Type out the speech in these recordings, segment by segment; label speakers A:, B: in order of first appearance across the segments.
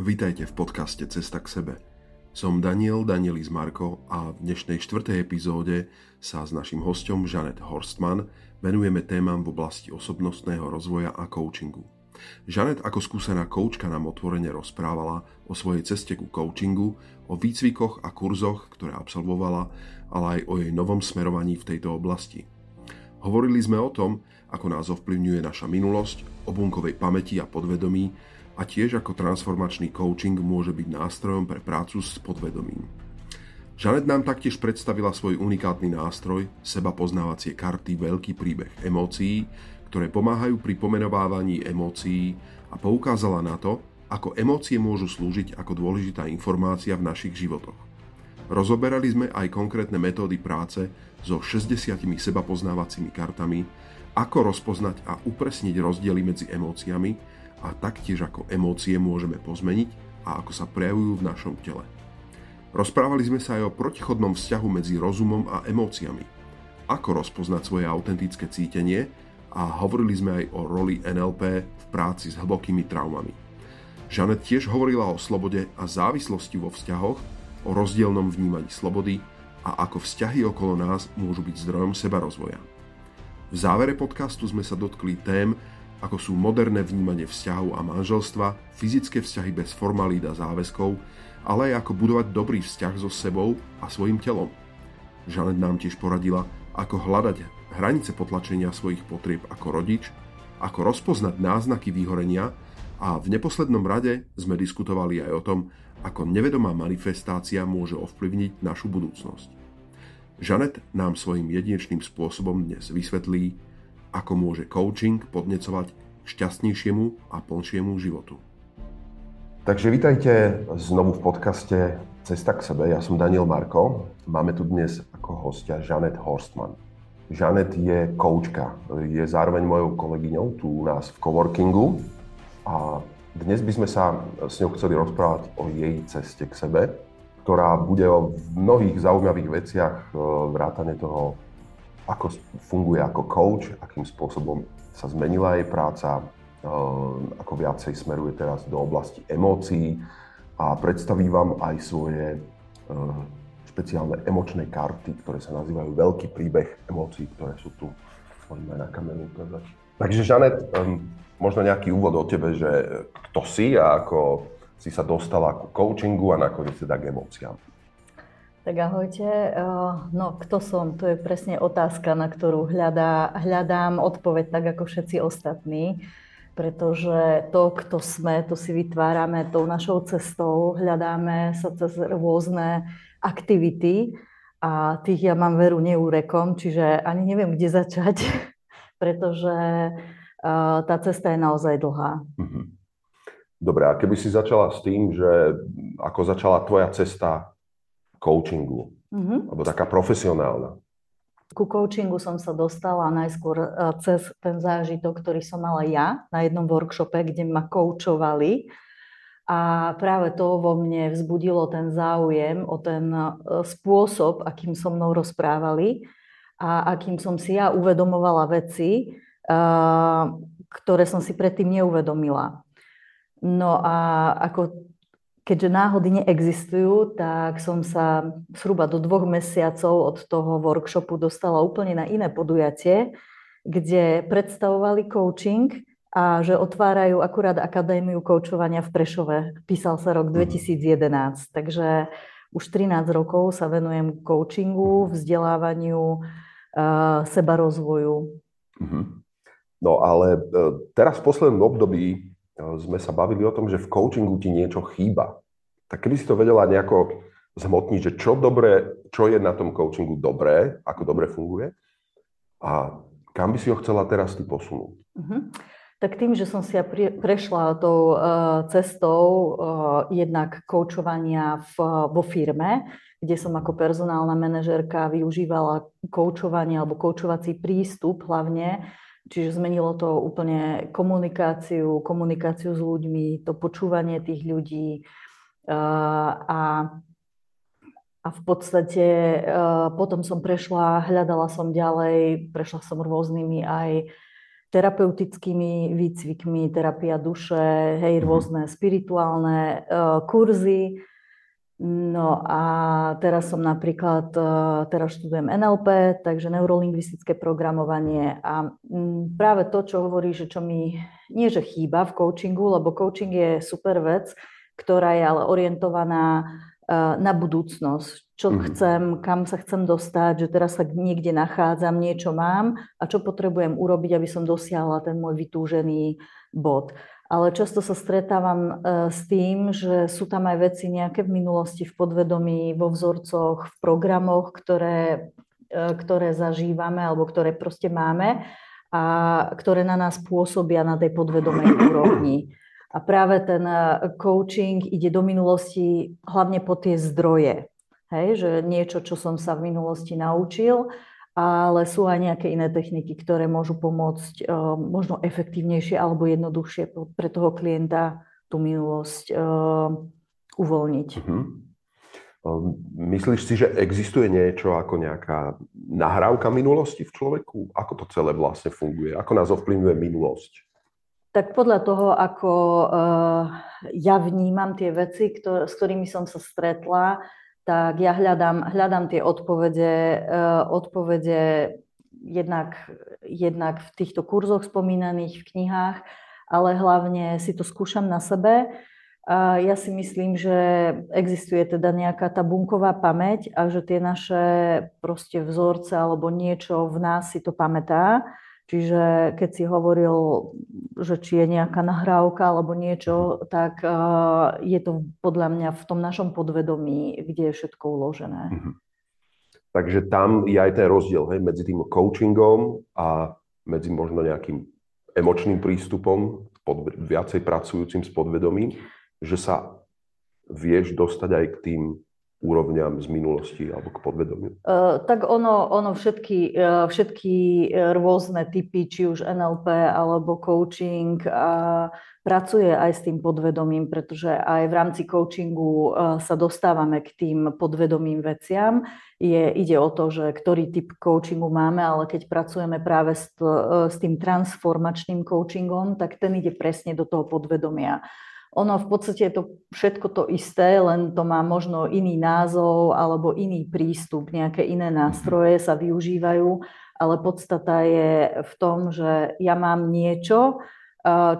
A: Vítajte v podcaste Cesta k sebe. Som Daniel Danielis Marko a v dnešnej štvrtej epizóde sa s našim hostom Janet Horstman venujeme témam v oblasti osobnostného rozvoja a coachingu. Janet ako skúsená koučka nám otvorene rozprávala o svojej ceste ku coachingu, o výcvikoch a kurzoch, ktoré absolvovala, ale aj o jej novom smerovaní v tejto oblasti. Hovorili sme o tom, ako nás ovplyvňuje naša minulosť, o bunkovej pamäti a podvedomí, a tiež ako transformačný coaching môže byť nástrojom pre prácu s podvedomím. Žanet nám taktiež predstavila svoj unikátny nástroj, seba poznávacie karty Veľký príbeh emócií, ktoré pomáhajú pri pomenovávaní emócií a poukázala na to, ako emócie môžu slúžiť ako dôležitá informácia v našich životoch. Rozoberali sme aj konkrétne metódy práce so 60 seba poznávacími kartami, ako rozpoznať a upresniť rozdiely medzi emóciami a taktiež ako emócie môžeme pozmeniť a ako sa prejavujú v našom tele. Rozprávali sme sa aj o protichodnom vzťahu medzi rozumom a emóciami, ako rozpoznať svoje autentické cítenie a hovorili sme aj o roli NLP v práci s hlbokými traumami. Žanet tiež hovorila o slobode a závislosti vo vzťahoch, o rozdielnom vnímaní slobody a ako vzťahy okolo nás môžu byť zdrojom seba rozvoja. V závere podcastu sme sa dotkli tém, ako sú moderné vnímanie vzťahov a manželstva, fyzické vzťahy bez formalít a záväzkov, ale aj ako budovať dobrý vzťah so sebou a svojim telom. Žanet nám tiež poradila, ako hľadať hranice potlačenia svojich potrieb ako rodič, ako rozpoznať náznaky vyhorenia a v neposlednom rade sme diskutovali aj o tom, ako nevedomá manifestácia môže ovplyvniť našu budúcnosť. Žanet nám svojim jedinečným spôsobom dnes vysvetlí, ako môže coaching podnecovať k šťastnejšiemu a plnšiemu životu.
B: Takže vítajte znovu v podcaste Cesta k sebe. Ja som Daniel Marko. Máme tu dnes ako hostia Janet Horstman. Janet je koučka, je zároveň mojou kolegyňou tu u nás v coworkingu a dnes by sme sa s ňou chceli rozprávať o jej ceste k sebe, ktorá bude o mnohých zaujímavých veciach, e, vrátane toho ako funguje ako coach, akým spôsobom sa zmenila jej práca, eh, ako viacej smeruje teraz do oblasti emócií a predstaví vám aj svoje eh, špeciálne emočné karty, ktoré sa nazývajú Veľký príbeh emócií, ktoré sú tu poďme na kamenu ukázať. Takže Žanet, možno nejaký úvod o tebe, že kto si a ako si sa dostala ku coachingu a nakoniec teda k emóciám.
C: Tak ahojte. Eh, no, kto som? To je presne otázka, na ktorú hľadá, hľadám odpoveď tak ako všetci ostatní. Pretože to, kto sme, to si vytvárame tou našou cestou, hľadáme sa cez rôzne aktivity a tých ja mám veru neúrekom, čiže ani neviem, kde začať, pretože eh, tá cesta je naozaj dlhá. Mhm.
B: Dobre, a keby si začala s tým, že ako začala tvoja cesta coachingu, mm-hmm. alebo taká profesionálna?
C: Ku coachingu som sa dostala najskôr e, cez ten zážitok, ktorý som mala ja na jednom workshope, kde ma koučovali. A práve to vo mne vzbudilo ten záujem o ten e, spôsob, akým so mnou rozprávali a akým som si ja uvedomovala veci, e, ktoré som si predtým neuvedomila. No a ako keďže náhody neexistujú, tak som sa zhruba do dvoch mesiacov od toho workshopu dostala úplne na iné podujatie, kde predstavovali coaching a že otvárajú akurát Akadémiu koučovania v Prešove. Písal sa rok 2011, mhm. takže už 13 rokov sa venujem coachingu, vzdelávaniu, seba rozvoju.
B: Mhm. No ale e, teraz v poslednom období sme sa bavili o tom, že v coachingu ti niečo chýba. Tak keby si to vedela nejako zhmotniť, že čo, dobré, čo je na tom coachingu dobré, ako dobre funguje a kam by si ho chcela teraz ty posunúť? Uh-huh.
C: Tak tým, že som si ja prešla tou uh, cestou uh, jednak koučovania v, vo firme, kde som ako personálna manažérka využívala koučovanie alebo koučovací prístup hlavne Čiže zmenilo to úplne komunikáciu, komunikáciu s ľuďmi, to počúvanie tých ľudí a, a v podstate potom som prešla, hľadala som ďalej, prešla som rôznymi aj terapeutickými výcvikmi, terapia duše, hej, mhm. rôzne spirituálne kurzy. No a teraz som napríklad, teraz študujem NLP, takže neurolingvistické programovanie a práve to, čo hovorí, že čo mi nie že chýba v coachingu, lebo coaching je super vec, ktorá je ale orientovaná uh, na budúcnosť, čo mm. chcem, kam sa chcem dostať, že teraz sa niekde nachádzam, niečo mám a čo potrebujem urobiť, aby som dosiahla ten môj vytúžený bod. Ale často sa stretávam e, s tým, že sú tam aj veci nejaké v minulosti, v podvedomí, vo vzorcoch, v programoch, ktoré, e, ktoré zažívame alebo ktoré proste máme a ktoré na nás pôsobia na tej podvedomej úrovni. A práve ten e, coaching ide do minulosti hlavne po tie zdroje. Hej, že niečo, čo som sa v minulosti naučil, ale sú aj nejaké iné techniky, ktoré môžu pomôcť uh, možno efektívnejšie alebo jednoduchšie pre toho klienta tú minulosť uh, uvoľniť. Uh-huh.
A: Myslíš si, že existuje niečo ako nejaká nahrávka minulosti v človeku? Ako to celé vlastne funguje? Ako nás ovplyvňuje minulosť?
C: Tak podľa toho, ako uh, ja vnímam tie veci, s ktorými som sa stretla, tak ja hľadám, hľadám tie odpovede, uh, odpovede jednak, jednak v týchto kurzoch spomínaných, v knihách, ale hlavne si to skúšam na sebe. A ja si myslím, že existuje teda nejaká tá bunková pamäť a že tie naše proste vzorce alebo niečo v nás si to pamätá Čiže keď si hovoril, že či je nejaká nahrávka alebo niečo, tak je to podľa mňa v tom našom podvedomí, kde je všetko uložené. Mm-hmm.
A: Takže tam je aj ten rozdiel hej, medzi tým coachingom a medzi možno nejakým emočným prístupom, pod, viacej pracujúcim s podvedomím, že sa vieš dostať aj k tým úrovňam z minulosti alebo k podvedomiu?
C: Uh, tak ono, ono všetky, uh, všetky rôzne typy, či už NLP alebo coaching, uh, pracuje aj s tým podvedomím, pretože aj v rámci coachingu sa dostávame k tým podvedomým veciam. Je, ide o to, že ktorý typ coachingu máme, ale keď pracujeme práve s, s tým transformačným coachingom, tak ten ide presne do toho podvedomia. Ono v podstate je to všetko to isté, len to má možno iný názov alebo iný prístup, nejaké iné nástroje sa využívajú, ale podstata je v tom, že ja mám niečo,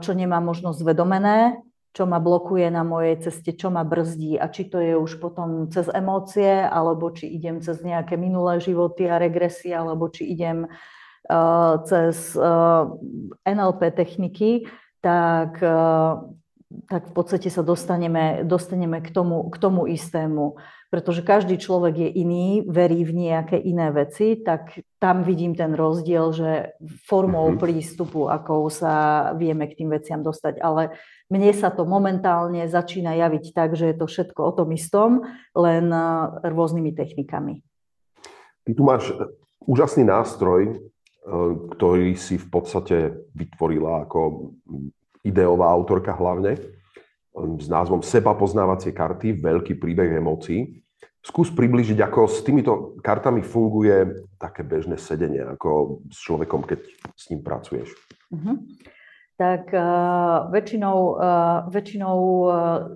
C: čo nemám možno zvedomené, čo ma blokuje na mojej ceste, čo ma brzdí. A či to je už potom cez emócie, alebo či idem cez nejaké minulé životy a regresie, alebo či idem cez NLP techniky, tak tak v podstate sa dostaneme, dostaneme k, tomu, k tomu istému. Pretože každý človek je iný, verí v nejaké iné veci, tak tam vidím ten rozdiel, že formou mm-hmm. prístupu, akou sa vieme k tým veciam dostať. Ale mne sa to momentálne začína javiť tak, že je to všetko o tom istom, len eh, rôznymi technikami.
A: Ty tu máš úžasný nástroj, eh, ktorý si v podstate vytvorila ako ideová autorka hlavne, s názvom Seba poznávacie karty, veľký príbeh emócií. Skús približiť, ako s týmito kartami funguje také bežné sedenie, ako s človekom, keď s ním pracuješ. Uh-huh.
C: Tak uh, väčšinou, uh, väčšinou uh,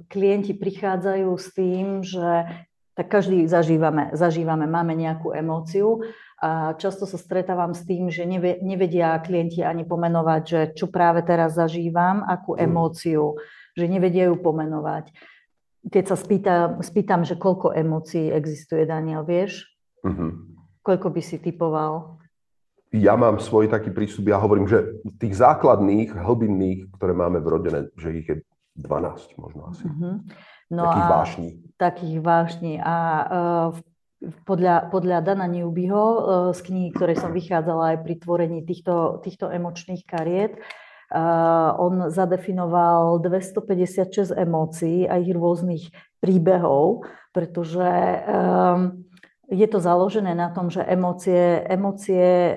C: klienti prichádzajú s tým, že tak každý zažívame, zažívame, máme nejakú emóciu a často sa stretávam s tým, že nevedia klienti ani pomenovať, že čo práve teraz zažívam, akú mm. emóciu, že nevedia ju pomenovať. Keď sa spýta, spýtam, že koľko emócií existuje, Daniel, vieš? Mm-hmm. Koľko by si typoval?
A: Ja mám svoj taký prístup, ja hovorím, že tých základných, hlbinných, ktoré máme v rodine, že ich je 12 možno asi. Mm-hmm. No takých a, vášní.
C: Takých vášní. A uh, podľa, podľa Dana Newbyho eh, z knihy, ktorej som vychádzala aj pri tvorení týchto, týchto emočných kariet, eh, on zadefinoval 256 emócií a ich rôznych príbehov, pretože je to založené na tom, že emócie, emócie,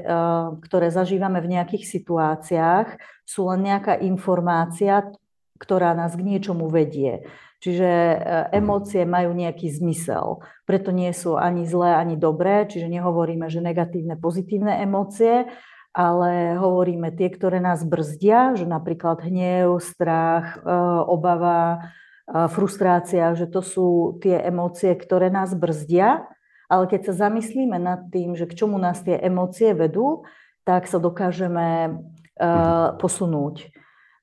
C: ktoré zažívame v nejakých situáciách, sú len nejaká informácia, ktorá nás k niečomu vedie. Čiže e, emócie majú nejaký zmysel. Preto nie sú ani zlé, ani dobré. Čiže nehovoríme, že negatívne, pozitívne emócie, ale hovoríme tie, ktoré nás brzdia, že napríklad hnev, strach, e, obava, e, frustrácia, že to sú tie emócie, ktoré nás brzdia. Ale keď sa zamyslíme nad tým, že k čomu nás tie emócie vedú, tak sa dokážeme uh, posunúť.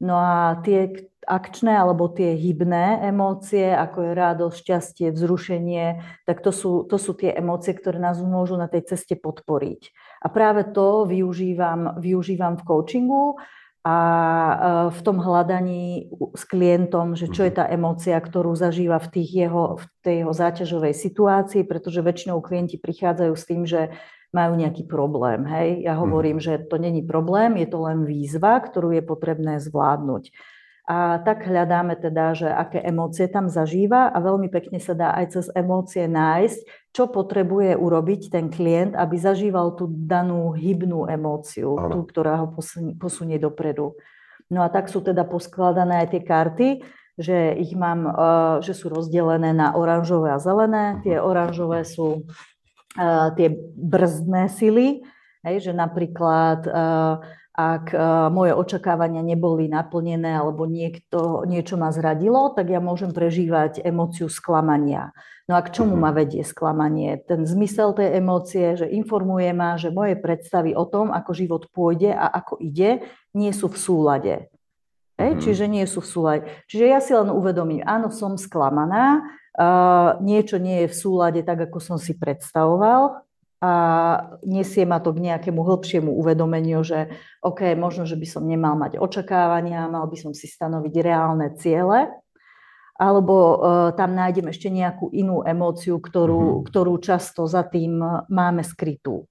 C: No a tie akčné alebo tie hybné emócie, ako je radosť, šťastie, vzrušenie, tak to sú, to sú tie emócie, ktoré nás môžu na tej ceste podporiť. A práve to využívam, využívam v coachingu a e, v tom hľadaní s klientom, že čo je tá emócia, ktorú zažíva v, tých jeho, v tej jeho záťažovej situácii, pretože väčšinou klienti prichádzajú s tým, že majú nejaký problém. Hej? Ja hovorím, že to není problém, je to len výzva, ktorú je potrebné zvládnuť. A tak hľadáme teda, že aké emócie tam zažíva a veľmi pekne sa dá aj cez emócie nájsť, čo potrebuje urobiť ten klient, aby zažíval tú danú hybnú emóciu, ano. tú, ktorá ho posunie, dopredu. No a tak sú teda poskladané aj tie karty, že ich mám, e, že sú rozdelené na oranžové a zelené. Tie oranžové sú e, tie brzdné sily, hej, že napríklad e, ak moje očakávania neboli naplnené alebo niekto, niečo ma zradilo, tak ja môžem prežívať emóciu sklamania. No a k čomu ma mhm. vedie sklamanie? Ten zmysel tej emócie, že informuje ma, že moje predstavy o tom, ako život pôjde a ako ide, nie sú v súlade. Mm. Čiže nie sú v súlade. Čiže ja si len uvedomím, áno, som sklamaná, uh, niečo nie je v súlade tak, ako som si predstavoval, a nesie ma to k nejakému hĺbšiemu uvedomeniu, že OK, možno, že by som nemal mať očakávania, mal by som si stanoviť reálne ciele, alebo uh, tam nájdem ešte nejakú inú emóciu, ktorú, mm-hmm. ktorú často za tým máme skrytú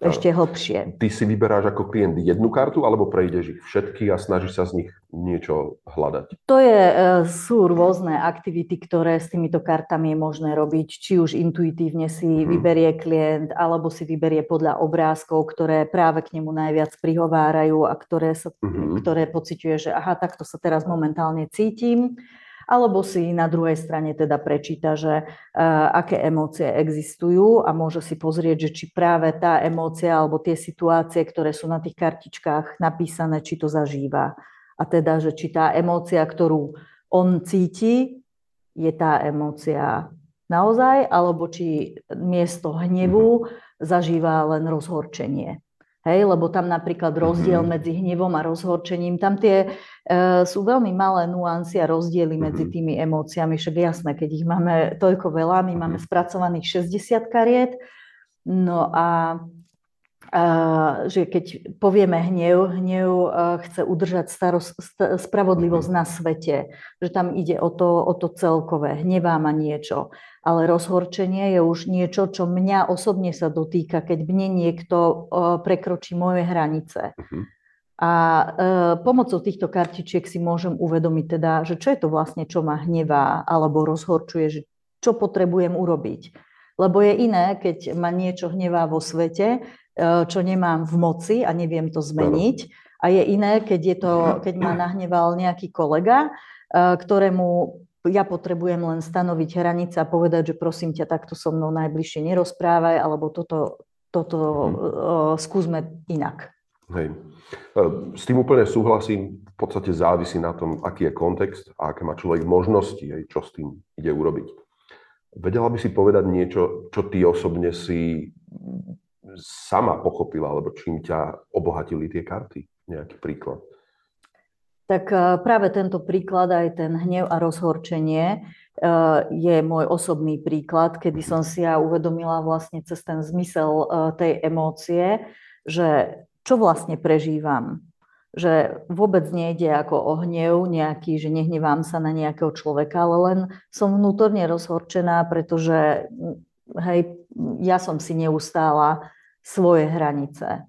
C: ešte hlbšie.
A: Ty si vyberáš ako klient jednu kartu, alebo prejdeš ich všetky a snažíš sa z nich niečo hľadať?
C: To je, e, sú rôzne aktivity, ktoré s týmito kartami je možné robiť. Či už intuitívne si hmm. vyberie klient, alebo si vyberie podľa obrázkov, ktoré práve k nemu najviac prihovárajú a ktoré, sa, hmm. ktoré pociťuje, že aha, takto sa teraz momentálne cítim alebo si na druhej strane teda prečíta, že uh, aké emócie existujú a môže si pozrieť, že či práve tá emócia alebo tie situácie, ktoré sú na tých kartičkách napísané, či to zažíva. A teda, že či tá emócia, ktorú on cíti, je tá emócia naozaj, alebo či miesto hnevu zažíva len rozhorčenie. Hej, lebo tam napríklad rozdiel mm-hmm. medzi hnevom a rozhorčením, tam tie e, sú veľmi malé nuancy a rozdiely mm-hmm. medzi tými emóciami. Však jasné, keď ich máme toľko veľa, my mm-hmm. máme spracovaných 60 kariet, no a že keď povieme hnev, hnev chce udržať staros, spravodlivosť na svete, že tam ide o to, o to celkové, hnevá ma niečo. Ale rozhorčenie je už niečo, čo mňa osobne sa dotýka, keď mne niekto prekročí moje hranice. Uh-huh. A e, pomocou týchto kartičiek si môžem uvedomiť teda, že čo je to vlastne, čo ma hnevá alebo rozhorčuje, že čo potrebujem urobiť. Lebo je iné, keď ma niečo hnevá vo svete, E, čo nemám v moci a neviem to zmeniť. A je iné, keď, je to, keď ma nahneval nejaký kolega, e, ktorému ja potrebujem len stanoviť hranice a povedať, že prosím ťa, takto so mnou najbližšie nerozprávaj, alebo toto, toto hmm. skúsme inak.
A: Hej. S tým úplne súhlasím. V podstate závisí na tom, aký je kontext a aké má človek možnosti, hej, čo s tým ide urobiť. Vedela by si povedať niečo, čo ty osobne si sama pochopila, alebo čím ťa obohatili tie karty? Nejaký príklad.
C: Tak e, práve tento príklad, aj ten hnev a rozhorčenie, e, je môj osobný príklad, kedy som si ja uvedomila vlastne cez ten zmysel e, tej emócie, že čo vlastne prežívam. Že vôbec nejde ako o hnev nejaký, že nehnevám sa na nejakého človeka, ale len som vnútorne rozhorčená, pretože hej, ja som si neustála svoje hranice.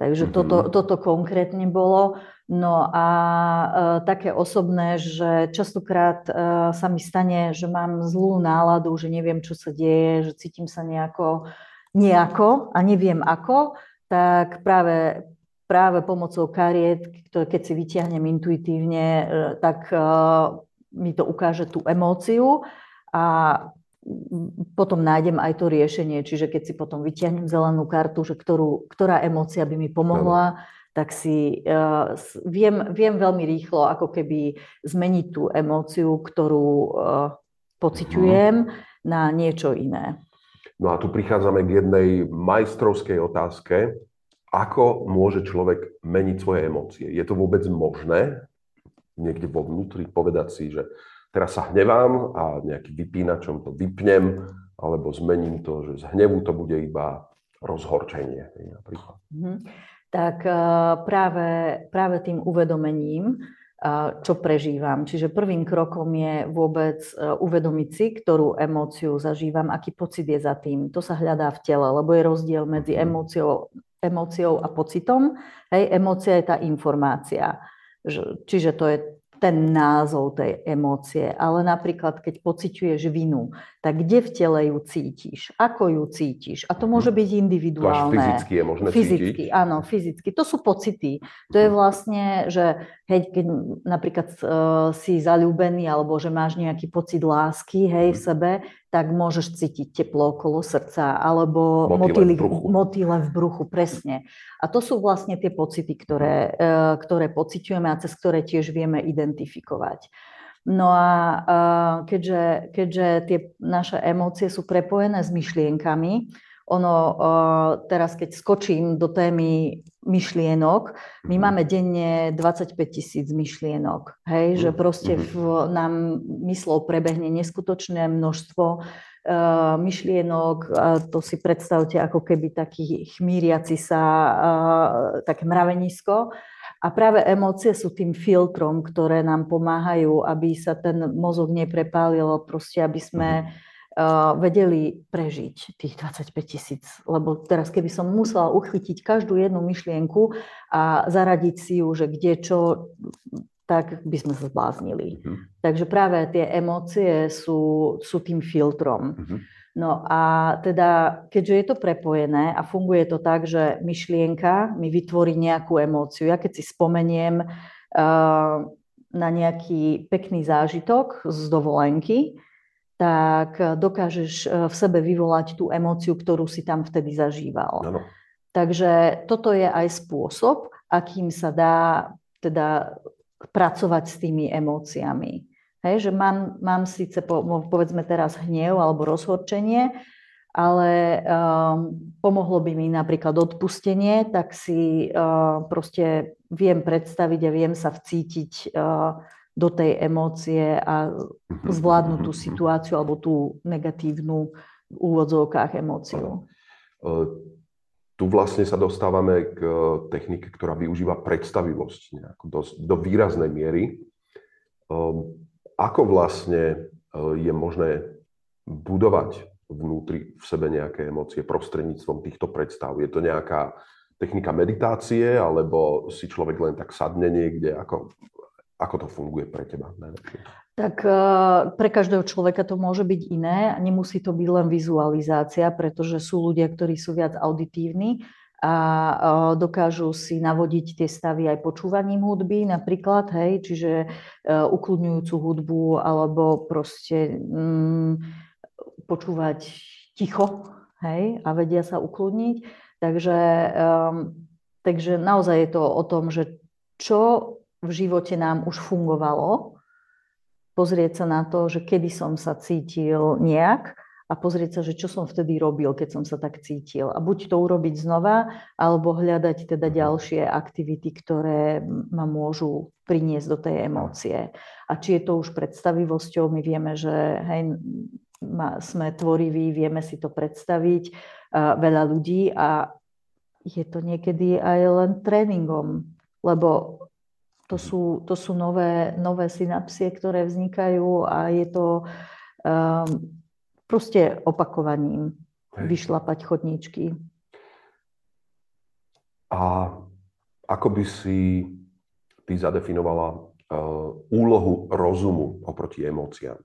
C: Takže mm-hmm. toto, toto konkrétne bolo. No a e, také osobné, že častokrát e, sa mi stane, že mám zlú náladu, že neviem, čo sa deje, že cítim sa nejako, nejako a neviem ako, tak práve, práve pomocou kariet, ktoré keď si vyťahnem intuitívne, e, tak e, mi to ukáže tú emóciu a potom nájdem aj to riešenie, čiže keď si potom vyťahnem zelenú kartu, že ktorú, ktorá emócia by mi pomohla, no. Tak si uh, viem, viem veľmi rýchlo ako keby zmeniť tú emóciu, ktorú uh, pociťujem uh na niečo iné.
A: No a tu prichádzame k jednej majstrovskej otázke. Ako môže človek meniť svoje emócie? Je to vôbec možné? Niekde vo vnútri povedať si, že teraz sa hnevám a nejaký vypínačom to vypnem, alebo zmením to, že z hnevu to bude iba rozhorčenie napríklad. Mm-hmm.
C: Tak eh, práve, práve tým uvedomením čo prežívam. Čiže prvým krokom je vôbec e, uvedomiť si, ktorú emóciu zažívam, aký pocit je za tým. To sa hľadá v tele, lebo je rozdiel medzi mhm. emóciou, emóciou a pocitom. Hej, emócia je tá informácia. Čiže to je ten názov tej emócie, ale napríklad, keď pociťuješ vinu, tak kde v tele ju cítiš? Ako ju cítiš? A to môže byť individuálne.
A: To až fyzicky je možné
C: Fyzicky,
A: cítiť?
C: áno, fyzicky. To sú pocity. To je vlastne, že hej, keď napríklad uh, si zalúbený alebo že máš nejaký pocit lásky hej, v mhm. sebe, tak môžeš cítiť teplo okolo srdca alebo motýle, v bruchu. motýle v bruchu, presne. A to sú vlastne tie pocity, ktoré, e, ktoré pociťujeme a cez ktoré tiež vieme identifikovať. No a e, keďže, keďže tie naše emócie sú prepojené s myšlienkami, ono teraz, keď skočím do témy myšlienok, my mm-hmm. máme denne 25 tisíc myšlienok. Hej, že proste mhm. v, nám myslou prebehne neskutočné množstvo uh, myšlienok. Uh, to si predstavte ako keby taký chmíriaci sa uh, také mravenisko. A práve emócie sú tým filtrom, ktoré nám pomáhajú, aby sa ten mozog neprepálil, proste aby sme mm-hmm vedeli prežiť tých 25 tisíc. Lebo teraz, keby som musela uchytiť každú jednu myšlienku a zaradiť si ju, že kde čo, tak by sme sa zbláznili. Uh-huh. Takže práve tie emócie sú, sú tým filtrom. Uh-huh. No a teda, keďže je to prepojené a funguje to tak, že myšlienka mi vytvorí nejakú emóciu. Ja keď si spomeniem uh, na nejaký pekný zážitok z dovolenky, tak eh, dokážeš eh, v sebe vyvolať tú emóciu, ktorú si tam vtedy zažíval. Ano. Takže toto je aj spôsob, akým sa dá teda pracovať s tými emóciami. Hej, že mám, mám síce po, povedzme teraz hnev alebo rozhorčenie, ale um, pomohlo by mi napríklad odpustenie, tak si uh, proste viem predstaviť a viem sa vcítiť uh, do tej emócie a mhm. zvládnu tú situáciu alebo tú negatívnu v úvodzovkách emóciu.
A: E, tu vlastne sa dostávame k technike, ktorá využíva predstavivosť do, do výraznej miery. E, ako vlastne e, je možné budovať vnútri v sebe nejaké emócie prostredníctvom týchto predstav? Je to nejaká technika meditácie, alebo si človek len tak sadne niekde? Ako, ako to funguje pre teba najlepšie?
C: Tak e, pre každého človeka to môže byť iné. Nemusí to byť len vizualizácia, pretože sú ľudia, ktorí sú viac auditívni a e, dokážu si navodiť tie stavy aj počúvaním hudby napríklad, hej, čiže e, ukludňujúcu hudbu alebo proste mm, počúvať ticho, hej, a vedia sa ukludniť. Takže, um, takže naozaj je to o tom, že čo v živote nám už fungovalo, pozrieť sa na to, že kedy som sa cítil nejak a pozrieť sa, že čo som vtedy robil, keď som sa tak cítil. A buď to urobiť znova, alebo hľadať teda ďalšie aktivity, ktoré ma môžu priniesť do tej emócie. A či je to už predstavivosťou, my vieme, že hej, sme tvoriví, vieme si to predstaviť, veľa ľudí a je to niekedy aj len tréningom, lebo to sú, to sú nové, nové synapsie, ktoré vznikajú a je to um, proste opakovaním Hej. vyšlapať chodníčky.
A: A ako by si ty zadefinovala uh, úlohu rozumu oproti emóciám?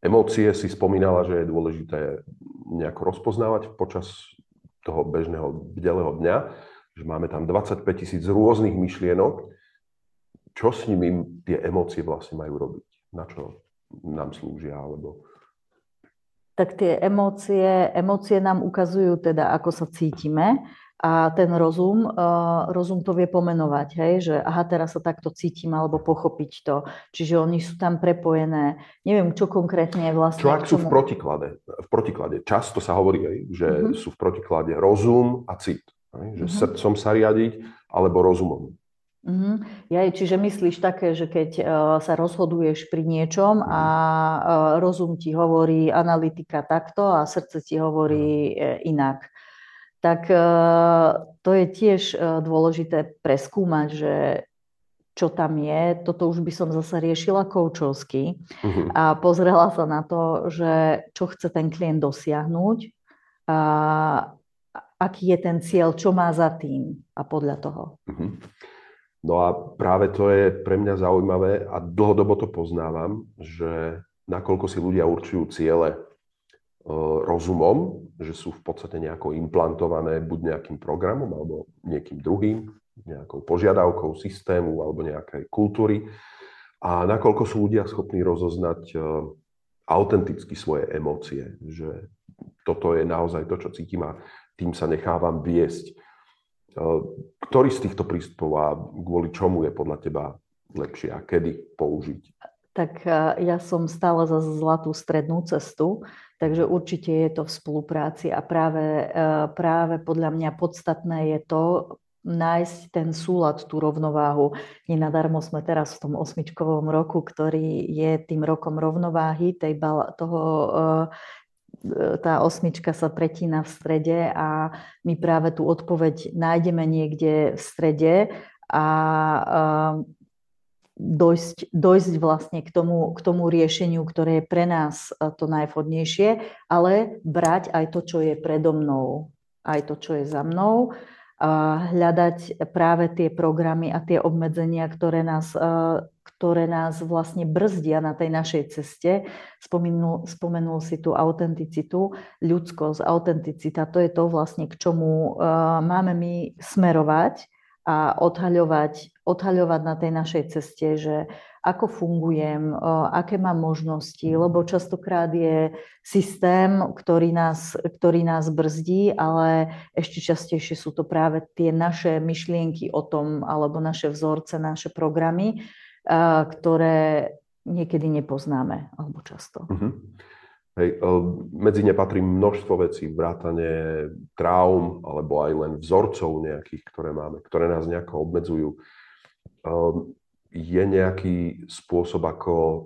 A: Emócie si spomínala, že je dôležité nejako rozpoznávať počas toho bežného bdelého dňa, že máme tam 25 tisíc rôznych myšlienok čo s nimi tie emócie vlastne majú robiť? Na čo nám slúžia? Alebo...
C: Tak tie emócie, emócie nám ukazujú teda, ako sa cítime a ten rozum, uh, rozum to vie pomenovať, hej, že aha, teraz sa takto cítim alebo pochopiť to. Čiže oni sú tam prepojené. Neviem, čo konkrétne je vlastne...
A: Čo ak sú v protiklade? V protiklade. Často sa hovorí, hej, že uh-huh. sú v protiklade rozum a cit. Hej, že uh-huh. srdcom sa riadiť alebo rozumom.
C: Uh-huh. Ja, čiže myslíš také, že keď uh, sa rozhoduješ pri niečom a uh, rozum ti hovorí analytika takto a srdce ti hovorí uh, inak tak to je tiež dôležité preskúmať, že čo tam je. Toto už by som zase riešila koučovsky uh-huh. a pozrela sa na to, že čo chce ten klient dosiahnuť, a aký je ten cieľ, čo má za tým a podľa toho. Uh-huh.
A: No a práve to je pre mňa zaujímavé a dlhodobo to poznávam, že nakoľko si ľudia určujú ciele E, rozumom, že sú v podstate nejako implantované buď nejakým programom alebo niekým druhým, nejakou požiadavkou systému alebo nejakej kultúry. A nakoľko sú ľudia schopní rozoznať e, autenticky svoje emócie, že toto je naozaj to, čo cítim a tým sa nechávam viesť. E, ktorý z týchto prístupov a kvôli čomu je podľa teba lepšie a kedy použiť?
C: Tak ja som stále za zlatú strednú cestu, Takže určite je to v spolupráci a práve, e, práve podľa mňa podstatné je to nájsť ten súlad, tú rovnováhu. Nenadarmo sme teraz v tom osmičkovom roku, ktorý je tým rokom rovnováhy, tej, toho, tá osmička sa pretína v strede a my práve tú odpoveď nájdeme niekde v strede a e, dojsť, dojsť vlastne k tomu, k tomu riešeniu, ktoré je pre nás e, to najvhodnejšie, ale brať aj to, čo je predo mnou, aj to, čo je za mnou, hľadať práve tie programy a tie obmedzenia, ktoré nás, e, ktoré nás vlastne brzdia na tej našej ceste. Spomenul, spomenul si tú autenticitu, ľudskosť, autenticita, to je to vlastne, k čomu e, máme my smerovať a odhaľovať, odhaľovať na tej našej ceste, že ako fungujem, aké mám možnosti, lebo častokrát je systém, ktorý nás, ktorý nás brzdí, ale ešte častejšie sú to práve tie naše myšlienky o tom, alebo naše vzorce, naše programy, ktoré niekedy nepoznáme, alebo často. Uh-huh.
A: Hej, e, medzi ne patrí množstvo vecí, vrátane traum alebo aj len vzorcov nejakých, ktoré máme, ktoré nás nejako obmedzujú. E, je nejaký spôsob, ako e,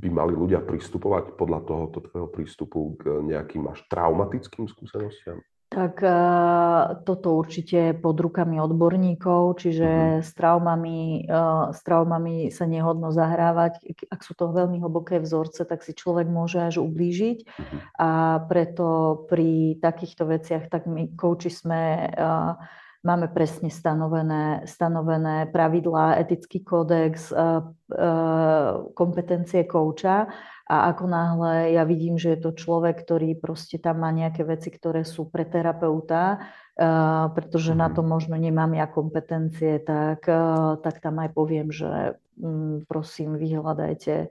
A: by mali ľudia pristupovať podľa tohoto tvojho prístupu k nejakým až traumatickým skúsenostiam?
C: Tak toto určite pod rukami odborníkov, čiže uh-huh. s, traumami, s traumami sa nehodno zahrávať. Ak sú to veľmi hlboké vzorce, tak si človek môže až ublížiť. Uh-huh. A preto pri takýchto veciach, tak my kouči sme máme presne stanovené, stanovené pravidlá, etický kódex, kompetencie kouča a ako náhle ja vidím, že je to človek, ktorý proste tam má nejaké veci, ktoré sú pre terapeuta, uh, pretože mm. na to mhm. možno nemám ja kompetencie, tak, tak tam aj poviem, že um, prosím, vyhľadajte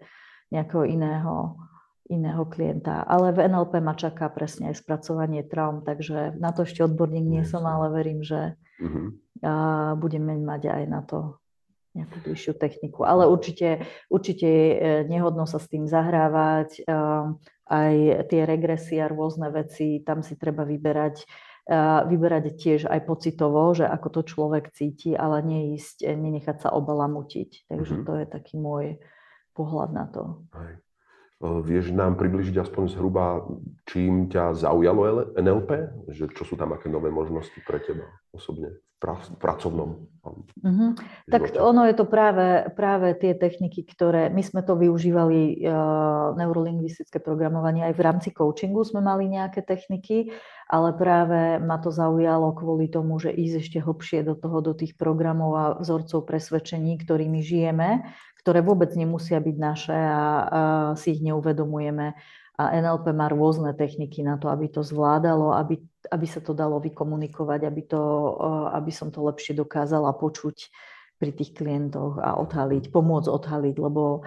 C: nejakého iného, iného klienta. Ale v NLP ma čaká presne aj spracovanie traum, takže na to ešte odborník nie som, ale verím, že mm-hmm. uh, budeme mať aj na to nejakú bližšiu techniku. Ale určite, určite e, nehodno sa s tým zahrávať. E, aj tie regresie a rôzne veci, tam si treba vyberať, e, vyberať tiež aj pocitovo, že ako to človek cíti, ale neísť, nenechať sa obalamutiť. Takže mm-hmm. to je taký môj pohľad na to. Aj.
A: Vieš nám približiť aspoň zhruba, čím ťa zaujalo NLP? Že čo sú tam aké nové možnosti pre teba osobne v pracovnom mm-hmm.
C: Tak ono je to práve, práve tie techniky, ktoré... My sme to využívali, uh, neurolingvistické programovanie, aj v rámci coachingu sme mali nejaké techniky, ale práve ma to zaujalo kvôli tomu, že ísť ešte hlbšie do toho, do tých programov a vzorcov presvedčení, ktorými žijeme, ktoré vôbec nemusia byť naše a, a si ich neuvedomujeme. A NLP má rôzne techniky na to, aby to zvládalo, aby, aby sa to dalo vykomunikovať, aby, to, aby som to lepšie dokázala počuť pri tých klientoch a odhaliť, pomôcť odhaliť, lebo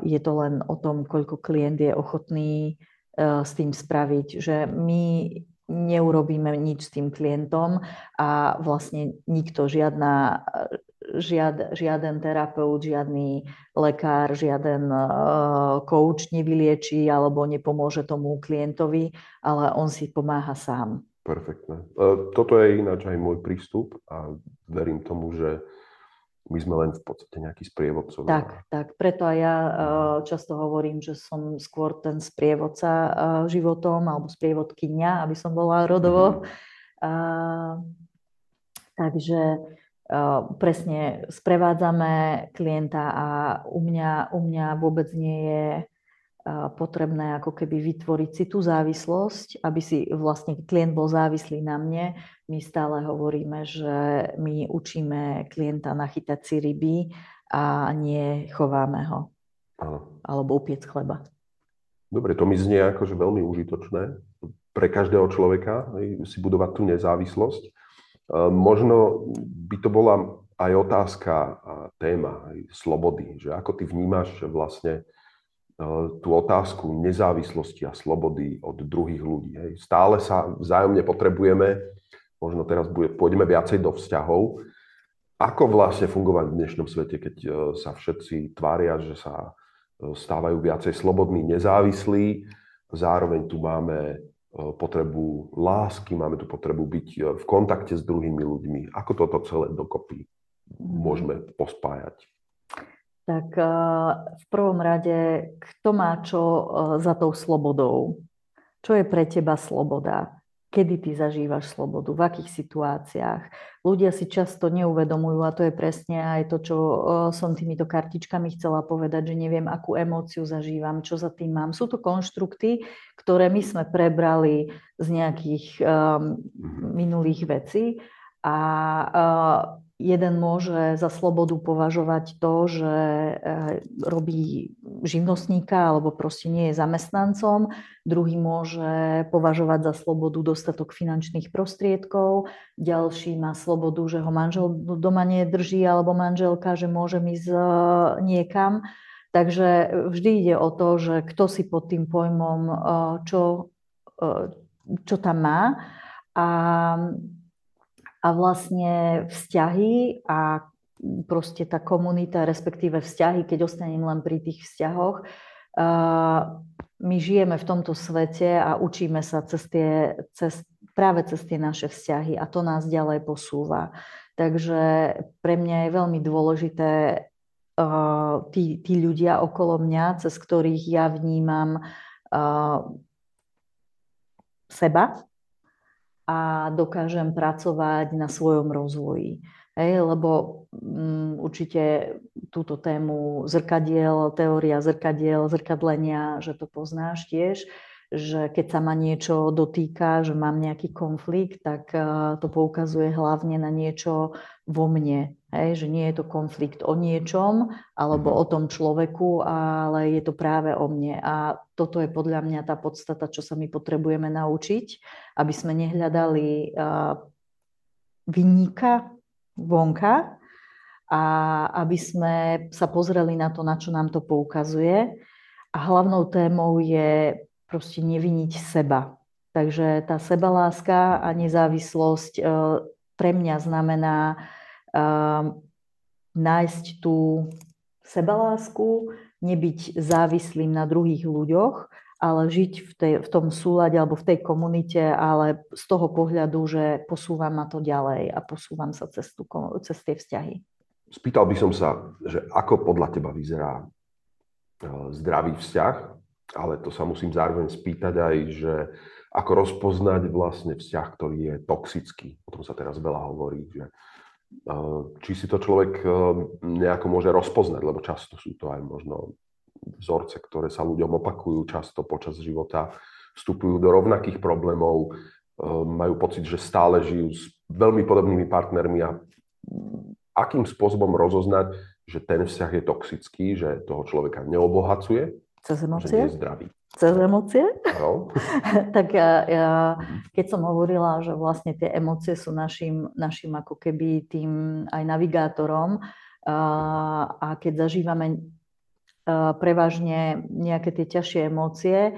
C: je to len o tom, koľko klient je ochotný s tým spraviť, že my neurobíme nič s tým klientom a vlastne nikto, žiadna, žiad, žiaden terapeut, žiadny lekár, žiaden uh, coach nevylieči alebo nepomôže tomu klientovi, ale on si pomáha sám.
A: Perfektné. Uh, toto je ináč aj môj prístup a verím tomu, že my sme len v podstate nejaký sprievodcov.
C: Tak, tak. Preto aj ja uh, často hovorím, že som skôr ten sprievodca životom alebo sprievodkynia, aby som bola rodovo. Mm-hmm. Uh, takže presne sprevádzame klienta a u mňa, u mňa vôbec nie je potrebné ako keby vytvoriť si tú závislosť, aby si vlastne klient bol závislý na mne. My stále hovoríme, že my učíme klienta nachytať si ryby a nie chováme ho. Áno. Alebo upiec chleba.
A: Dobre, to mi znie akože veľmi užitočné pre každého človeka si budovať tú nezávislosť. Možno by to bola aj otázka, téma aj slobody, že ako ty vnímaš vlastne tú otázku nezávislosti a slobody od druhých ľudí. Hej. Stále sa vzájomne potrebujeme, možno teraz bude, pôjdeme viacej do vzťahov. Ako vlastne fungovať v dnešnom svete, keď e, sa všetci tvária, že sa stávajú viacej slobodní, nezávislí, zároveň tu máme potrebu lásky, máme tu potrebu byť v kontakte s druhými ľuďmi. Ako toto celé dokopy môžeme pospájať?
C: tak eh, v prvom rade, kto má čo za tou slobodou? Čo je pre teba sloboda? Kedy ty zažívaš slobodu? V akých situáciách? Ľudia si často neuvedomujú a to je presne aj to, čo som týmito kartičkami chcela povedať, že neviem, akú emóciu zažívam, čo za tým mám. Sú to konštrukty, ktoré my sme prebrali z nejakých um, minulých vecí a uh, Jeden môže za slobodu považovať to, že eh, robí živnostníka alebo proste nie je zamestnancom. Druhý môže považovať za slobodu dostatok finančných prostriedkov. Ďalší má slobodu, že ho manžel doma nedrží alebo manželka, že môže ísť eh, niekam. Takže vždy ide o to, že kto si pod tým pojmom eh, čo, čo tam má. A a vlastne vzťahy a proste tá komunita, respektíve vzťahy, keď ostanem len pri tých vzťahoch, my žijeme v tomto svete a učíme sa cez tie, cez, práve cez tie naše vzťahy a to nás ďalej posúva. Takže pre mňa je veľmi dôležité tí, tí ľudia okolo mňa, cez ktorých ja vnímam seba, a dokážem pracovať na svojom rozvoji. Hej, lebo um, určite túto tému zrkadiel, teória zrkadiel, zrkadlenia, že to poznáš tiež, že keď sa ma niečo dotýka, že mám nejaký konflikt, tak uh, to poukazuje hlavne na niečo vo mne. Hej, že nie je to konflikt o niečom alebo mhm. o tom človeku, ale je to práve o mne. A toto je podľa mňa tá podstata, čo sa my potrebujeme naučiť, aby sme nehľadali uh, vyníka vonka a aby sme sa pozreli na to, na čo nám to poukazuje. A hlavnou témou je proste neviniť seba. Takže tá sebaláska a nezávislosť e, pre mňa znamená e, nájsť tú sebalásku, nebyť závislým na druhých ľuďoch, ale žiť v, tej, v tom súlade alebo v tej komunite, ale z toho pohľadu, že posúvam ma to ďalej a posúvam sa cez, tú, cez tie vzťahy.
A: Spýtal by som sa, že ako podľa teba vyzerá e, zdravý vzťah ale to sa musím zároveň spýtať aj, že ako rozpoznať vlastne vzťah, ktorý je toxický. O tom sa teraz veľa hovorí, že či si to človek nejako môže rozpoznať, lebo často sú to aj možno vzorce, ktoré sa ľuďom opakujú často počas života, vstupujú do rovnakých problémov, majú pocit, že stále žijú s veľmi podobnými partnermi a akým spôsobom rozoznať, že ten vzťah je toxický, že toho človeka neobohacuje
C: cez emócie?
A: Že zdravý.
C: Cez emócie? No. tak ja, ja, keď som hovorila, že vlastne tie emócie sú našim, našim ako keby tým aj navigátorom a, a keď zažívame a, prevažne nejaké tie ťažšie emócie,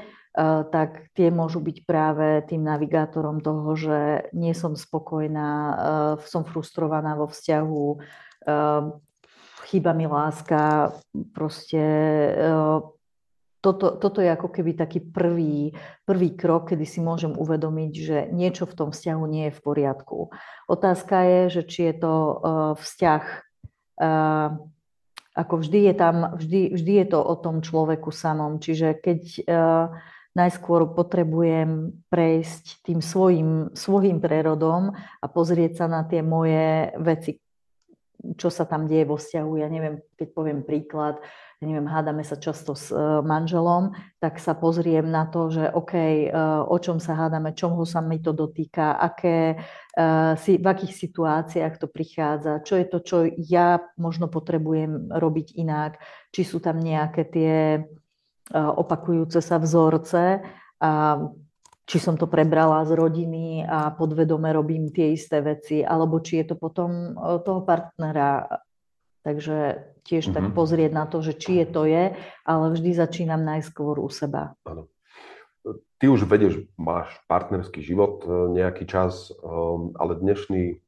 C: tak tie môžu byť práve tým navigátorom toho, že nie som spokojná, som frustrovaná vo vzťahu, chýba mi láska, proste toto, toto je ako keby taký prvý, prvý krok, kedy si môžem uvedomiť, že niečo v tom vzťahu nie je v poriadku. Otázka je, že či je to uh, vzťah, uh, ako vždy je tam, vždy, vždy je to o tom človeku samom. Čiže keď uh, najskôr potrebujem prejsť tým svojim, svojim prerodom a pozrieť sa na tie moje veci, čo sa tam deje vo vzťahu. Ja neviem, keď poviem príklad, ja neviem, hádame sa často s e, manželom, tak sa pozriem na to, že OK, e, o čom sa hádame, čomu sa mi to dotýka, aké, e, v akých situáciách to prichádza, čo je to, čo ja možno potrebujem robiť inak, či sú tam nejaké tie opakujúce sa vzorce a či som to prebrala z rodiny a podvedome robím tie isté veci, alebo či je to potom toho partnera Takže tiež mm-hmm. tak mhm. pozrieť na to, že či je to je, ale vždy začínam najskôr u seba. Áno.
A: Ty už vedieš, máš partnerský život e, nejaký čas, um, ale dnešný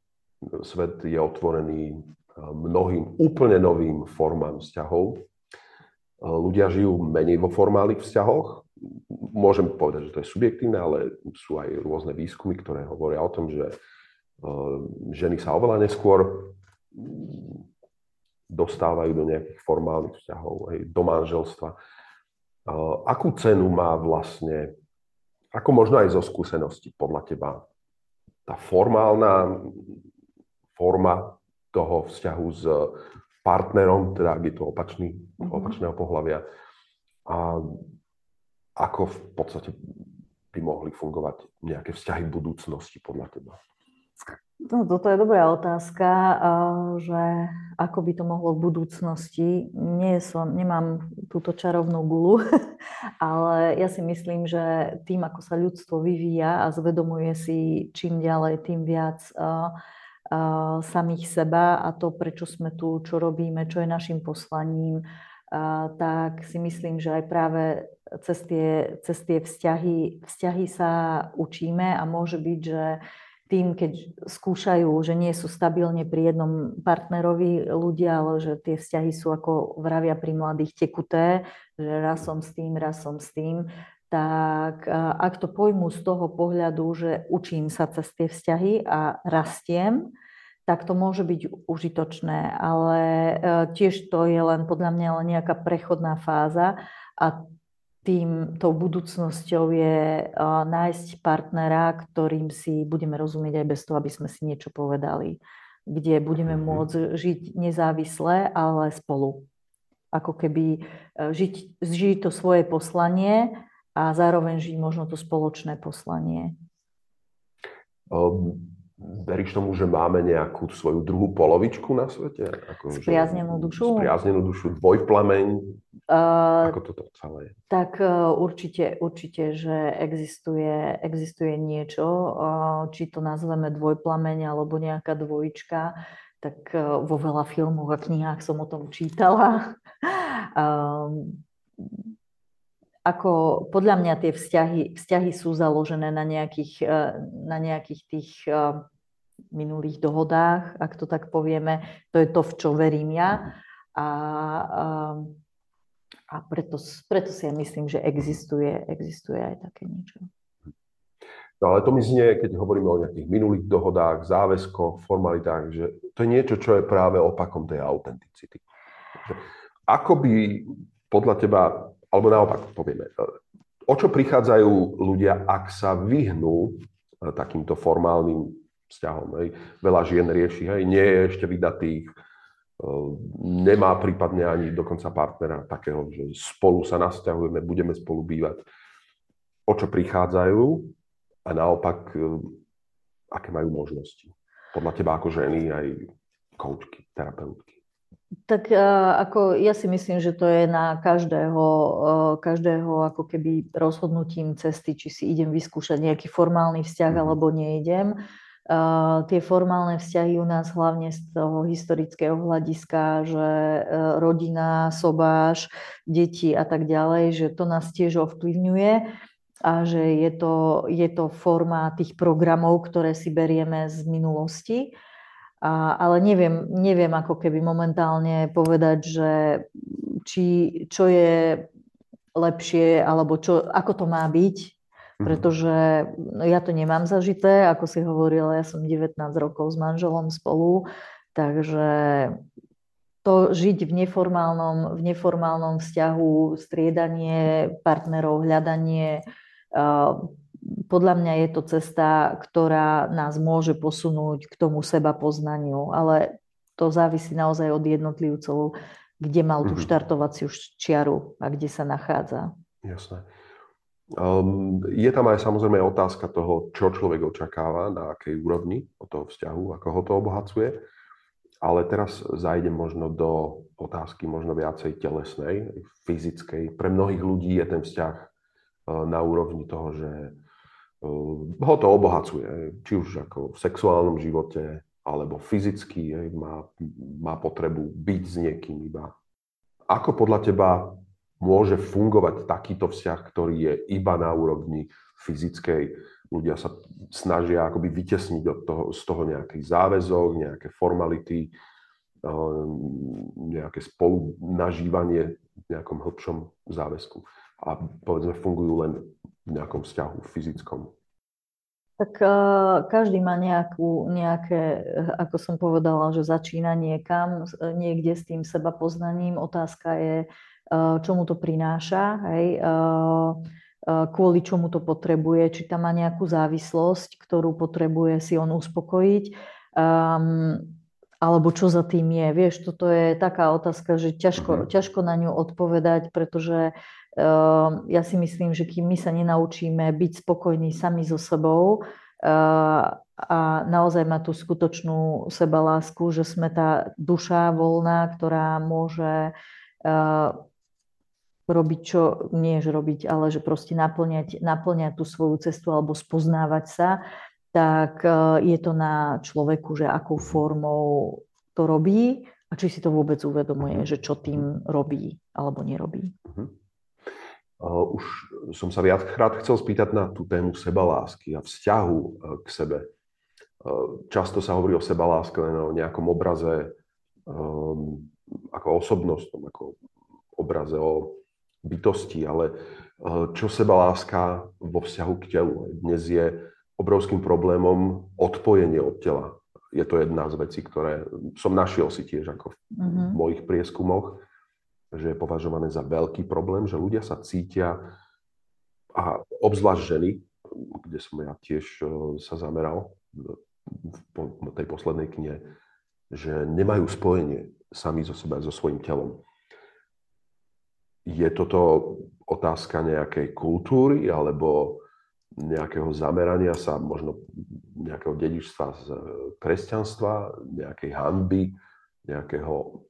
A: svet je otvorený e, mnohým úplne novým formám vzťahov. E, ľudia žijú menej vo formálnych vzťahoch. Môžem povedať, že to je subjektívne, ale sú aj rôzne výskumy, ktoré hovoria o tom, že ženy sa oveľa neskôr dostávajú do nejakých formálnych vzťahov, hej, do manželstva. Akú cenu má vlastne, ako možno aj zo skúsenosti podľa teba, tá formálna forma toho vzťahu s partnerom, teda ak je to opačný, mm-hmm. opačného pohľavia, a ako v podstate by mohli fungovať nejaké vzťahy budúcnosti podľa teba?
C: No, toto je dobrá otázka, že ako by to mohlo v budúcnosti. Nie som, nemám túto čarovnú gulu, ale ja si myslím, že tým, ako sa ľudstvo vyvíja a zvedomuje si čím ďalej, tým viac samých seba a to, prečo sme tu, čo robíme, čo je našim poslaním, tak si myslím, že aj práve cez tie, cez tie vzťahy, vzťahy sa učíme a môže byť, že tým, keď skúšajú, že nie sú stabilne pri jednom partnerovi ľudia, ale že tie vzťahy sú ako vravia pri mladých tekuté, že raz som s tým, raz som s tým, tak ak to pojmu z toho pohľadu, že učím sa cez tie vzťahy a rastiem, tak to môže byť užitočné, ale e, tiež to je len podľa mňa len nejaká prechodná fáza a tým, tou budúcnosťou je uh, nájsť partnera, ktorým si budeme rozumieť aj bez toho, aby sme si niečo povedali. Kde budeme mhm. môcť žiť nezávisle, ale spolu. Ako keby uh, žiť, žiť to svoje poslanie a zároveň žiť možno to spoločné poslanie.
A: Um, Veríš tomu, že máme nejakú svoju druhú polovičku na svete?
C: Ako, spriaznenú dušu?
A: Spriaznenú dušu, dvojplameň? Uh, ako toto celé je?
C: Tak uh, určite, určite, že existuje, existuje niečo, uh, či to nazveme dvojplameň alebo nejaká dvojička, tak uh, vo veľa filmoch a knihách som o tom čítala. Um, ako podľa mňa tie vzťahy, vzťahy sú založené na nejakých, na nejakých tých minulých dohodách, ak to tak povieme. To je to, v čo verím ja. A, a, a preto, preto si ja myslím, že existuje, existuje aj také niečo.
A: No ale to mi znie, keď hovoríme o nejakých minulých dohodách, záväzkoch, formalitách, že to je niečo, čo je práve opakom tej autenticity. Ako by podľa teba, alebo naopak povieme, o čo prichádzajú ľudia, ak sa vyhnú e, takýmto formálnym vzťahom. Hej. Veľa žien rieši, hej, nie je ešte vydatých, eh, nemá prípadne ani dokonca partnera takého, že spolu sa nasťahujeme, budeme spolu bývať. O čo prichádzajú a naopak, eh, aké majú možnosti. Podľa teba ako ženy aj koučky, terapeutky.
C: Tak eh, ako ja si myslím, že to je na každého, každého ako keby rozhodnutím cesty, či si idem vyskúšať nejaký formálny vzťah mm-hmm. alebo neidem tie formálne vzťahy u nás hlavne z toho historického hľadiska, že e, rodina, sobáš, deti a tak ďalej, že to nás tiež ovplyvňuje. a že je to, je to forma tých programov, ktoré si berieme z minulosti. A, ale neviem, neviem ako keby momentálne povedať, že či, čo je lepšie, alebo čo, ako to má byť. Pretože no, ja to nemám zažité, ako si hovorila, ja som 19 rokov s manželom spolu, takže to žiť v neformálnom, v neformálnom vzťahu, striedanie partnerov, hľadanie podľa mňa je to cesta, ktorá nás môže posunúť k tomu seba poznaniu, ale to závisí naozaj od jednotlivcov, kde mal tú mhm. štartovaciu čiaru a kde sa nachádza.
A: Jasné. Um, je tam aj samozrejme otázka toho, čo človek očakáva, na akej úrovni od toho vzťahu, ako ho to obohacuje. Ale teraz zájdem možno do otázky možno viacej telesnej, fyzickej. Pre mnohých ľudí je ten vzťah Eh, na úrovni toho, že eh, ho to obohacuje, či už ako v sexuálnom živote, alebo fyzicky má, má potrebu byť s niekým iba. Ako podľa teba môže fungovať takýto vzťah, ktorý je iba na úrovni fyzickej? Ľudia sa snažia akoby vytesniť od toho, z toho nejaký záväzok, nejaké formality, eh, nejaké spolunažívanie v nejakom hĺbšom záväzku a povedzme fungujú len v nejakom vzťahu fyzickom.
C: Tak uh, každý má nejakú, nejaké, ako som povedala, že začína niekam, niekde s tým seba poznaním. Otázka je, uh, čo mu to prináša, hej, uh, kvôli čomu to potrebuje, či tam má nejakú závislosť, ktorú potrebuje si on uspokojiť, um, alebo čo za tým je. Vieš, toto je taká otázka, že ťažko, uh-huh. ťažko na ňu odpovedať, pretože ja si myslím, že kým my sa nenaučíme byť spokojní sami so sebou eh, a naozaj mať tú skutočnú sebalásku, že sme tá duša voľná, ktorá môže eh, robiť čo, nie že robiť, ale že proste naplňať, naplňať tú svoju cestu alebo spoznávať sa, tak eh, je to na človeku, že akou formou to robí a či si to vôbec uvedomuje, že čo tým robí alebo nerobí. Uh-huh.
A: Už som sa viackrát chcel spýtať na tú tému sebalásky a vzťahu e, k sebe. E, často sa hovorí o sebaláske len o nejakom obraze um, ako osobnostnom, ako obraze o bytosti, ale e, čo sebaláska vo vzťahu k telu. Dnes je obrovským problémom odpojenie od tela. Je to jedna z vecí, ktoré som našiel si tiež ako v mm-hmm. mojich prieskumoch že je považované za veľký problém, že ľudia sa cítia, a obzvlášť ženy, kde som ja tiež e, sa zameral v tej poslednej knihe, že nemajú spojenie sami so seba, so svojím telom. Je toto otázka nejakej kultúry alebo nejakého zamerania sa, možno nejakého dedičstva z kresťanstva, nejakej hanby, nejakého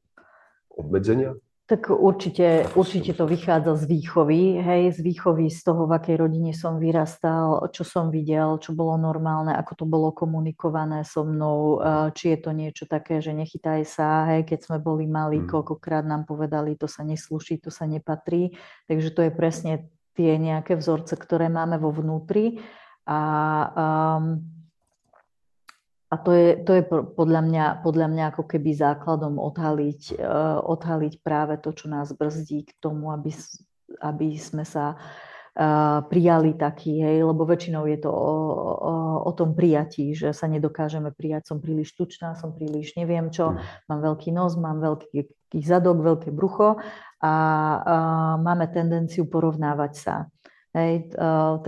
A: obmedzenia?
C: Tak určite, určite to vychádza z výchovy, hej, z výchovy z toho, v akej rodine som vyrastal, čo som videl, čo bolo normálne, ako to bolo komunikované so mnou, či je to niečo také, že nechytaj sa, hej, keď sme boli malí, mm. koľkokrát nám povedali, to sa neslúši, to sa nepatrí. Takže to je presne tie nejaké vzorce, ktoré máme vo vnútri. A um, a to je, to je podľa, mňa, podľa mňa ako keby základom odhaliť, uh, odhaliť práve to, čo nás brzdí k tomu, aby, aby sme sa uh, prijali taký, hej, lebo väčšinou je to o, o, o tom prijatí, že sa nedokážeme prijať, som príliš tučná, som príliš neviem čo, mm. mám veľký nos, mám veľký zadok, veľké brucho a uh, máme tendenciu porovnávať sa. Hej,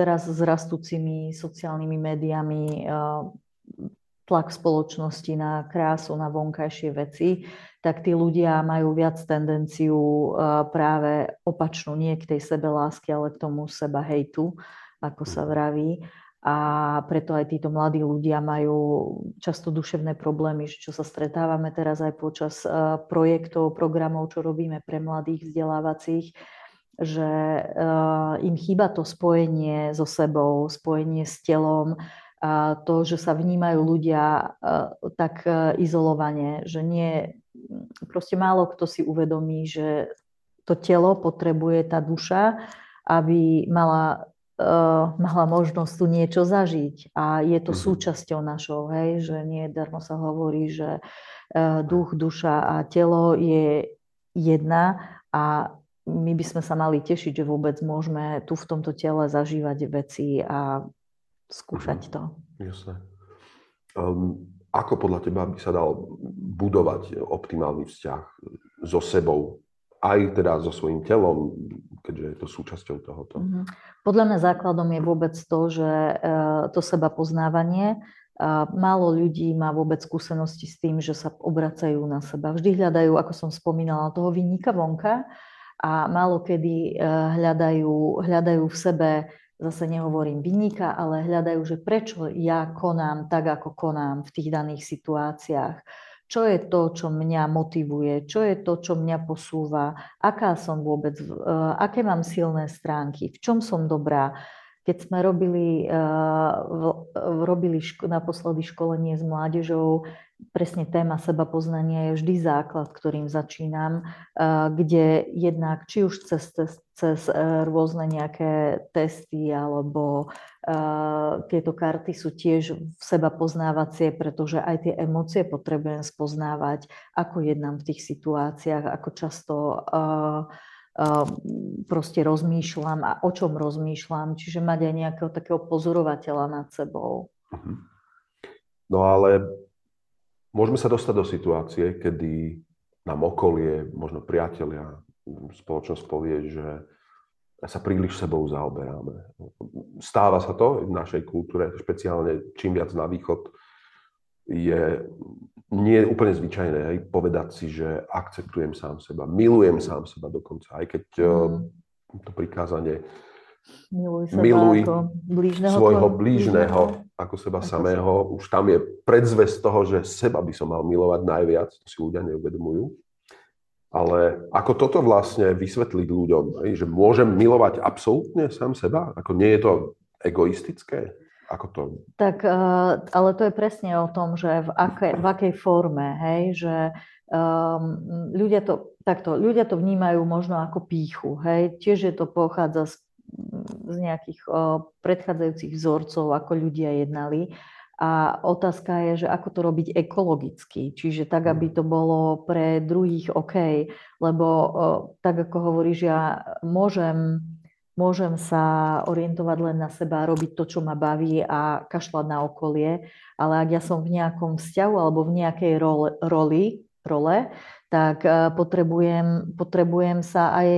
C: teraz s rastúcimi sociálnymi médiami tlak spoločnosti na krásu, na vonkajšie veci, tak tí ľudia majú viac tendenciu eh, práve opačnú, nie k tej lásky, ale k tomu seba hejtu, ako sa mhm. vraví. A preto aj títo mladí ľudia majú často duševné problémy, čo sa stretávame teraz aj počas eh, projektov, programov, čo robíme pre mladých vzdelávacích, že eh, im chýba to spojenie so sebou, spojenie s telom, to, že sa vnímajú ľudia e, tak e, izolovane, že nie, proste málo kto si uvedomí, že to telo potrebuje tá duša, aby mala mala možnosť tu niečo zažiť a je to mm-hmm. súčasťou našou, hej, že nie darmo sa hovorí, že duch, duša a telo je jedna a my by sme sa mali tešiť, že vôbec môžeme tu v tomto tele zažívať veci a skúšať mm-hmm. to.
A: Jasné. Um, ako podľa teba by sa dal budovať optimálny vzťah so sebou, aj teda so svojím telom, keďže je to súčasťou tohoto? Mm-hmm.
C: Podľa mňa základom je vôbec to, že e, to seba poznávanie, málo ľudí má vôbec skúsenosti s tým, že sa obracajú na seba. Vždy hľadajú, ako som spomínala, toho vyníka vonka a málo kedy e, hľadajú, hľadajú v sebe zase nehovorím vynika, ale hľadajú, že prečo ja konám tak, ako konám v tých daných situáciách. Čo je to, čo mňa motivuje, čo je to, čo mňa posúva, aká som vôbec, uh, aké mám silné stránky, v čom som dobrá. Keď sme robili, uh, robili ško- naposledy školenie s mládežou, presne téma seba poznania je vždy základ, ktorým začínam, kde jednak či už cez, cez, cez e, rôzne nejaké testy alebo tieto karty sú tiež seba poznávacie, pretože aj tie emócie potrebujem spoznávať, ako jednám v tých situáciách, ako často proste rozmýšľam a o čom rozmýšľam, čiže mať aj nejakého takého pozorovateľa nad sebou. Mhm.
A: No ale Môžeme sa dostať do situácie, kedy nám okolie, možno priatelia, spoločnosť povie, že sa príliš sebou zaoberáme. Stáva sa to v našej kultúre, špeciálne čím viac na východ, je nie je úplne zvyčajné aj povedať si, že akceptujem sám seba, milujem sám seba dokonca, aj keď mm. to prikázanie
C: Miluj seba Miluj ako
A: blížneho svojho blížneho ako seba ako samého. Sa... Už tam je predzvesť toho, že seba by som mal milovať najviac, to si ľudia neuvedomujú. Ale ako toto vlastne vysvetliť ľuďom, že môžem milovať absolútne sám seba? Ako nie je to egoistické? Ako to...
C: Tak, eh, ale to je presne o tom, že v, aké, v akej forme, hej, že um, ľudia to, takto, ľudia to vnímajú možno ako píchu, hej, tiež je to pochádza z z nejakých predchádzajúcich vzorcov, ako ľudia jednali. A otázka je, že ako to robiť ekologicky, čiže tak, aby to bolo pre druhých OK, lebo tak ako hovoríš, ja môžem, môžem sa orientovať len na seba, robiť to, čo ma baví a kašľať na okolie, ale ak ja som v nejakom vzťahu alebo v nejakej role, roli, role tak potrebujem, potrebujem sa aj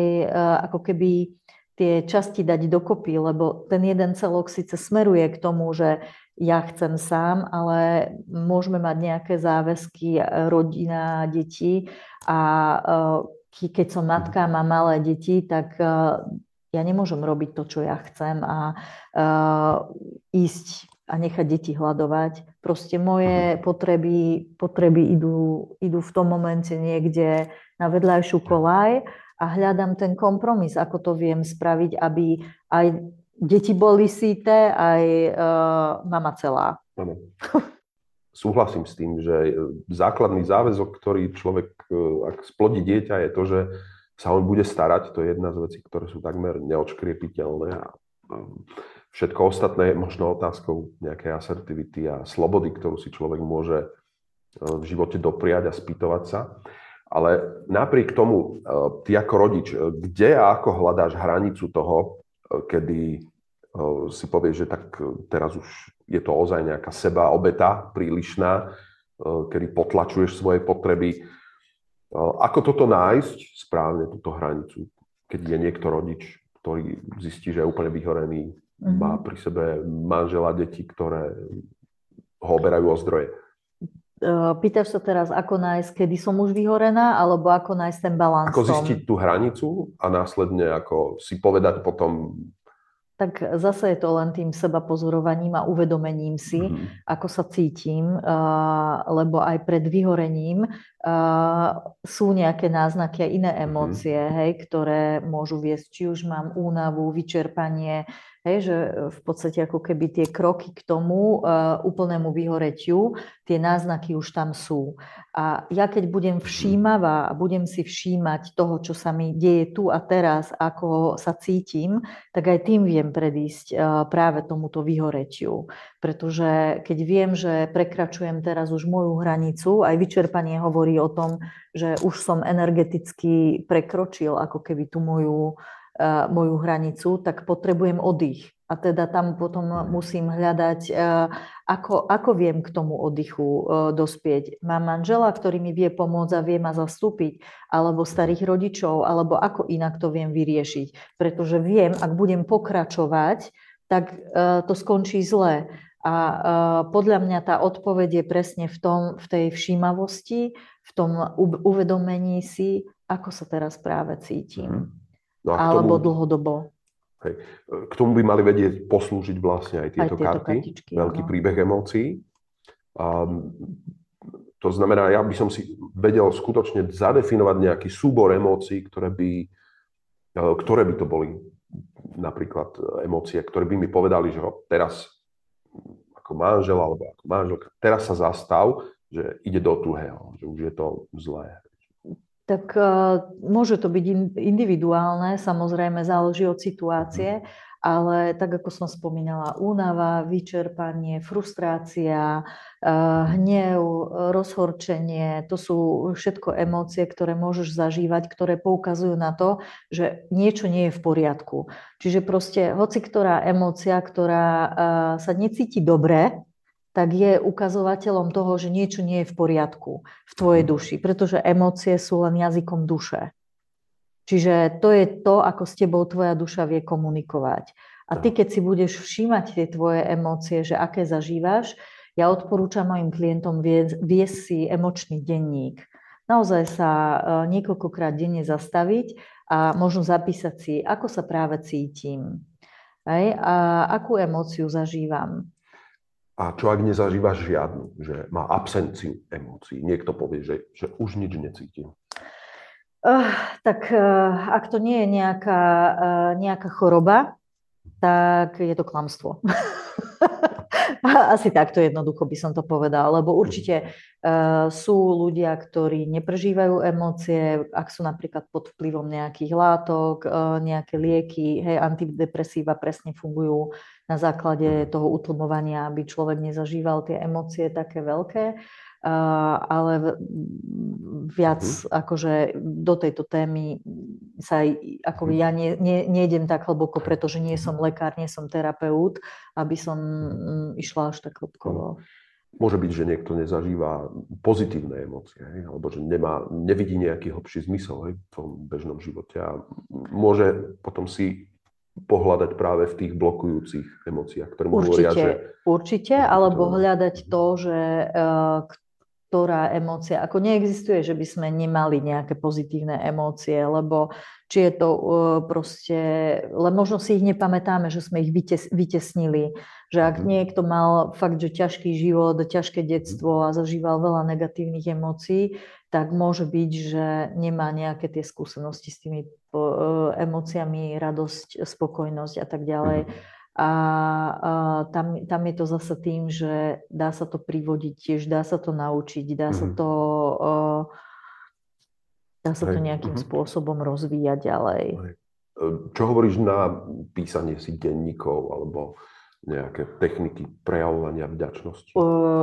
C: ako keby tie časti dať dokopy, lebo ten jeden celok síce smeruje k tomu, že ja chcem sám, ale môžeme mať nejaké záväzky, rodina, deti a e, keď som matka a mám malé deti, tak e, ja nemôžem robiť to, čo ja chcem a e, ísť a nechať deti hľadovať. Proste moje mhm. potreby, potreby idú, idú v tom momente niekde na vedľajšiu kolaj a hľadám ten kompromis, ako to viem spraviť, aby aj deti boli síte, aj uh, mama celá. Ano.
A: Súhlasím s tým, že základný záväzok, ktorý človek, e, ak splodí dieťa, je to, že sa on bude starať. To je jedna z vecí, ktoré sú takmer neodškriepiteľné a všetko ostatné je možno otázkou nejakej asertivity a slobody, ktorú si človek môže e, v živote dopriať a spýtovať sa. Ale napriek tomu, e, ty ako rodič, e, kde a ako hľadáš hranicu toho, kedy si povieš, že tak teraz už je to ozaj nejaká seba obeta prílišná, kedy potlačuješ svoje potreby. Ako toto nájsť správne, túto hranicu, keď je niekto rodič, ktorý zistí, že je úplne vyhorený, mm-hmm. má pri sebe manžela, deti, ktoré ho oberajú o zdroje.
C: Pýtaš sa teraz, ako nájsť, kedy som už vyhorená, alebo ako nájsť ten balans?
A: Ako zistiť tú hranicu a následne ako si povedať potom...
C: Tak zase je to len tým seba pozorovaním a uvedomením si, mm-hmm. ako sa cítim, lebo aj pred vyhorením sú nejaké náznaky a iné mhm. emócie, hej, ktoré môžu viesť, či už mám únavu, vyčerpanie, Hej, že e, v podstate ako keby tie kroky k tomu uh, úplnému vyhoretiu, tie náznaky už tam sú. A ja keď budem všímavá a budem si všímať toho, čo sa mi deje tu a teraz, ako sa cítim, tak aj tým viem predísť uh, práve tomuto vyhoretiu. Pretože keď viem, že prekračujem teraz už moju hranicu, aj vyčerpanie hovorí o tom, že už som energeticky prekročil ako keby tú moju Eh, moju hranicu, tak potrebujem oddych. A teda tam potom musím hľadať, eh, ako, ako viem k tomu oddychu eh, dospieť. Mám manžela, ktorý mi vie pomôcť a vie ma zastúpiť, alebo starých rodičov, alebo ako inak to viem vyriešiť. Pretože viem, ak budem pokračovať, tak to skončí zle. A podľa mňa tá odpoveď je presne v, tom, v tej všímavosti, v tom uvedomení si, ako sa teraz práve cítim. Mm. No a alebo tomu, dlhodobo.
A: Hej, k tomu by mali vedieť poslúžiť vlastne aj tieto, aj tieto karty, kartičky, veľký no. príbeh emócií. A, to znamená, ja by som si vedel skutočne zadefinovať nejaký súbor emócií, ktoré by, e, ktoré by to boli napríklad emócie, ktoré by mi povedali, že teraz ako manžel alebo ako manželka, teraz sa zastav, že ide do tuhého, že už je to zlé
C: tak uh, môže to byť individuálne, samozrejme záleží od situácie, ale tak ako som spomínala, únava, vyčerpanie, frustrácia, uh, hnev, rozhorčenie, to sú všetko emócie, ktoré môžeš zažívať, ktoré poukazujú na to, že niečo nie je v poriadku. Čiže proste hoci ktorá emócia, ktorá uh, sa necíti dobre, tak je ukazovateľom toho, že niečo nie je v poriadku v tvojej mhm. duši, pretože emócie sú len jazykom duše. Čiže to je to, ako s tebou tvoja duša vie komunikovať. A ty, keď si budeš všímať tie tvoje emócie, že aké zažívaš, ja odporúčam mojim klientom viesť si emočný denník. Naozaj sa e, niekoľkokrát denne zastaviť a možno zapísať si, ako sa práve cítim. Hej? A akú emóciu zažívam
A: a čo ak nezažívaš žiadnu, že má absenciu emócií? Niekto povie, že, že už nič necítim.
C: Uh, tak uh, ak to nie je nejaká, uh, nejaká choroba, tak je to klamstvo. Asi takto jednoducho by som to povedal, lebo určite uh, sú ľudia, ktorí neprežívajú emócie, ak sú napríklad pod vplyvom nejakých látok, uh, nejaké lieky, hej, antidepresíva presne fungujú na základe toho utlmovania, aby človek nezažíval tie emócie také veľké. Uh, ale viac uh-huh. akože do tejto témy sa ako uh-huh. ja ne, ne, nejdem tak hlboko, pretože nie som lekár, nie som terapeut, aby som um, išla až tak hlboko.
A: Môže byť, že niekto nezažíva pozitívne emócie, hej? alebo že nemá, nevidí nejaký hlbší zmysel hej, v tom bežnom živote a môže potom si pohľadať práve v tých blokujúcich emóciách, ktoré mu
C: určite,
A: hovoria, že...
C: Určite, alebo hľadať to, že uh, ktorá emócia, ako neexistuje, že by sme nemali nejaké pozitívne emócie, lebo či je to uh, proste, len možno si ich nepamätáme, že sme ich vytes, vytesnili, že ak mm. niekto mal fakt, že ťažký život, ťažké detstvo a zažíval veľa negatívnych emócií, tak môže byť, že nemá nejaké tie skúsenosti s tými Eh, emóciami, radosť, spokojnosť a tak ďalej. Mhm. A, a tam, tam je to zase tým, že dá sa to privodiť tiež, dá sa to naučiť, dá sa mhm. to, uh, dá sa to nejakým spôsobom rozvíjať ďalej.
A: Čo hovoríš na písanie si denníkov alebo nejaké techniky prejavovania vďačnosti?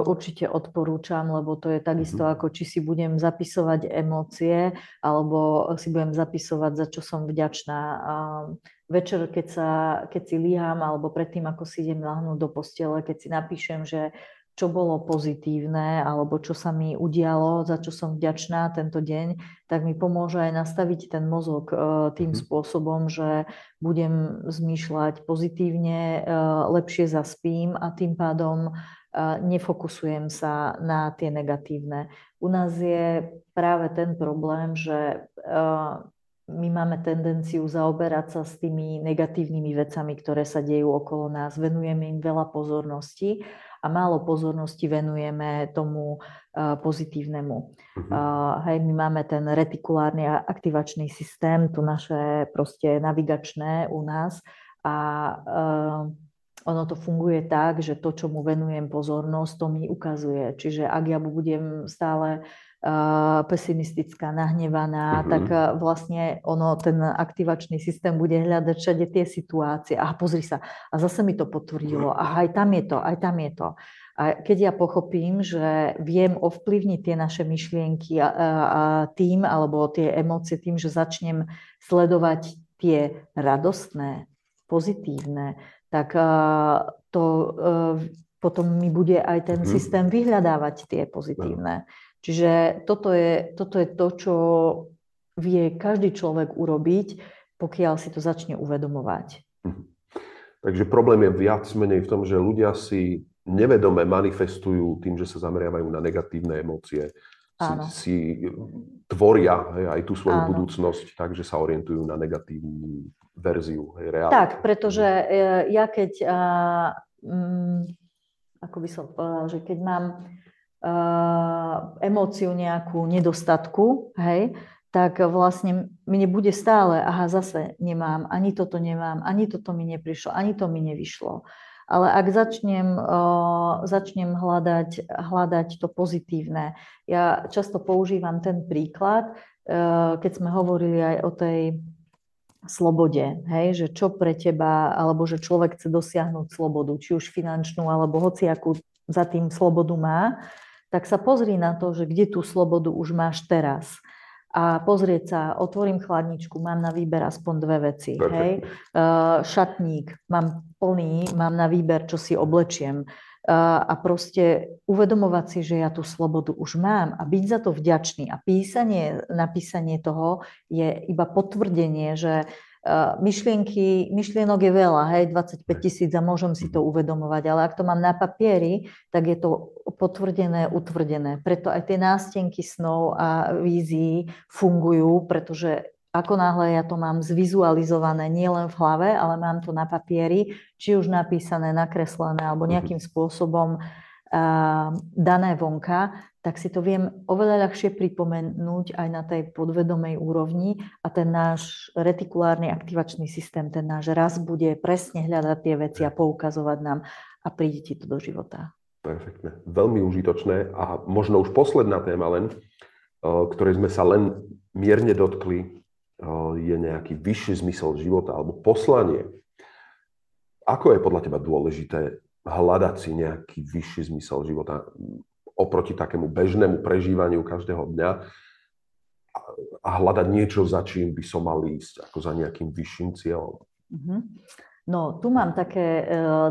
C: Určite odporúčam, lebo to je takisto mm-hmm. ako či si budem zapisovať emócie, alebo si budem zapisovať, za čo som vďačná. Večer, keď, sa, keď si líham, alebo predtým, ako si idem lahnúť do postele, keď si napíšem, že čo bolo pozitívne alebo čo sa mi udialo, za čo som vďačná tento deň, tak mi pomôže aj nastaviť ten mozog e, tým mm. spôsobom, že budem zmýšľať pozitívne, e, lepšie zaspím a tým pádom e, nefokusujem sa na tie negatívne. U nás je práve ten problém, že my máme tendenciu zaoberať sa s tými negatívnymi vecami, ktoré sa dejú okolo nás. Venujeme im veľa pozornosti a málo pozornosti venujeme tomu pozitívnemu. Uh-huh. Hej, my máme ten retikulárny aktivačný systém, tu naše proste navigačné u nás a ono to funguje tak, že to, čo mu venujem pozornosť, to mi ukazuje. Čiže ak ja budem stále pesimistická, nahnevaná, uh-huh. tak vlastne ono, ten aktivačný systém bude hľadať všade tie situácie. A pozri sa, a zase mi to potvrdilo, a aj tam je to, aj tam je to. A keď ja pochopím, že viem ovplyvniť tie naše myšlienky a, a, tým, alebo tie emócie tým, že začnem sledovať tie radostné, pozitívne, tak a, to a, potom mi bude aj ten hmm. systém vyhľadávať tie pozitívne. Čiže toto je, toto je to, čo vie každý človek urobiť, pokiaľ si to začne uvedomovať. Mhm.
A: Takže problém je viac menej v tom, že ľudia si nevedome manifestujú tým, že sa zameriavajú na negatívne emócie. Si, si tvoria hej, aj tú svoju Áno. budúcnosť tak, že sa orientujú na negatívnu verziu hej, reality.
C: Tak, pretože e, ja keď, a, um, ako by som povedala, že keď mám uh, emóciu nejakú nedostatku, hej, tak vlastne mne bude stále, aha, zase nemám, ani toto nemám, ani toto mi neprišlo, ani to mi nevyšlo. Ale ak začnem, uh, začnem hľadať, hľadať to pozitívne, ja často používam ten príklad, uh, keď sme hovorili aj o tej slobode, hej, že čo pre teba, alebo že človek chce dosiahnuť slobodu, či už finančnú, alebo hociakú za tým slobodu má, tak sa pozri na to, že kde tú slobodu už máš teraz. A pozrieť sa, otvorím chladničku, mám na výber aspoň dve veci. Hej? Uh, šatník, mám plný, mám na výber, čo si oblečiem. Uh, a proste uvedomovať si, že ja tú slobodu už mám a byť za to vďačný. A písanie, napísanie toho je iba potvrdenie, že myšlienky, myšlienok je veľa, hej, 25 tisíc a môžem si to uvedomovať, ale ak to mám na papieri, tak je to potvrdené, utvrdené. Preto aj tie nástenky snov a vízií fungujú, pretože ako náhle ja to mám zvizualizované nielen v hlave, ale mám to na papieri, či už napísané, nakreslené alebo nejakým spôsobom uh, dané vonka, tak si to viem oveľa ľahšie pripomenúť aj na tej podvedomej úrovni a ten náš retikulárny aktivačný systém, ten náš raz bude presne hľadať tie veci a poukazovať nám a príde ti to do života.
A: Perfektne. Veľmi užitočné a možno už posledná téma len, ktorej sme sa len mierne dotkli, je nejaký vyšší zmysel života alebo poslanie. Ako je podľa teba dôležité hľadať si nejaký vyšší zmysel života? Oproti takému bežnému prežívaniu každého dňa a hľadať niečo, za čím by som mal ísť, ako za nejakým vyšším cieľom.
C: Mm-hmm. No, tu mám také e,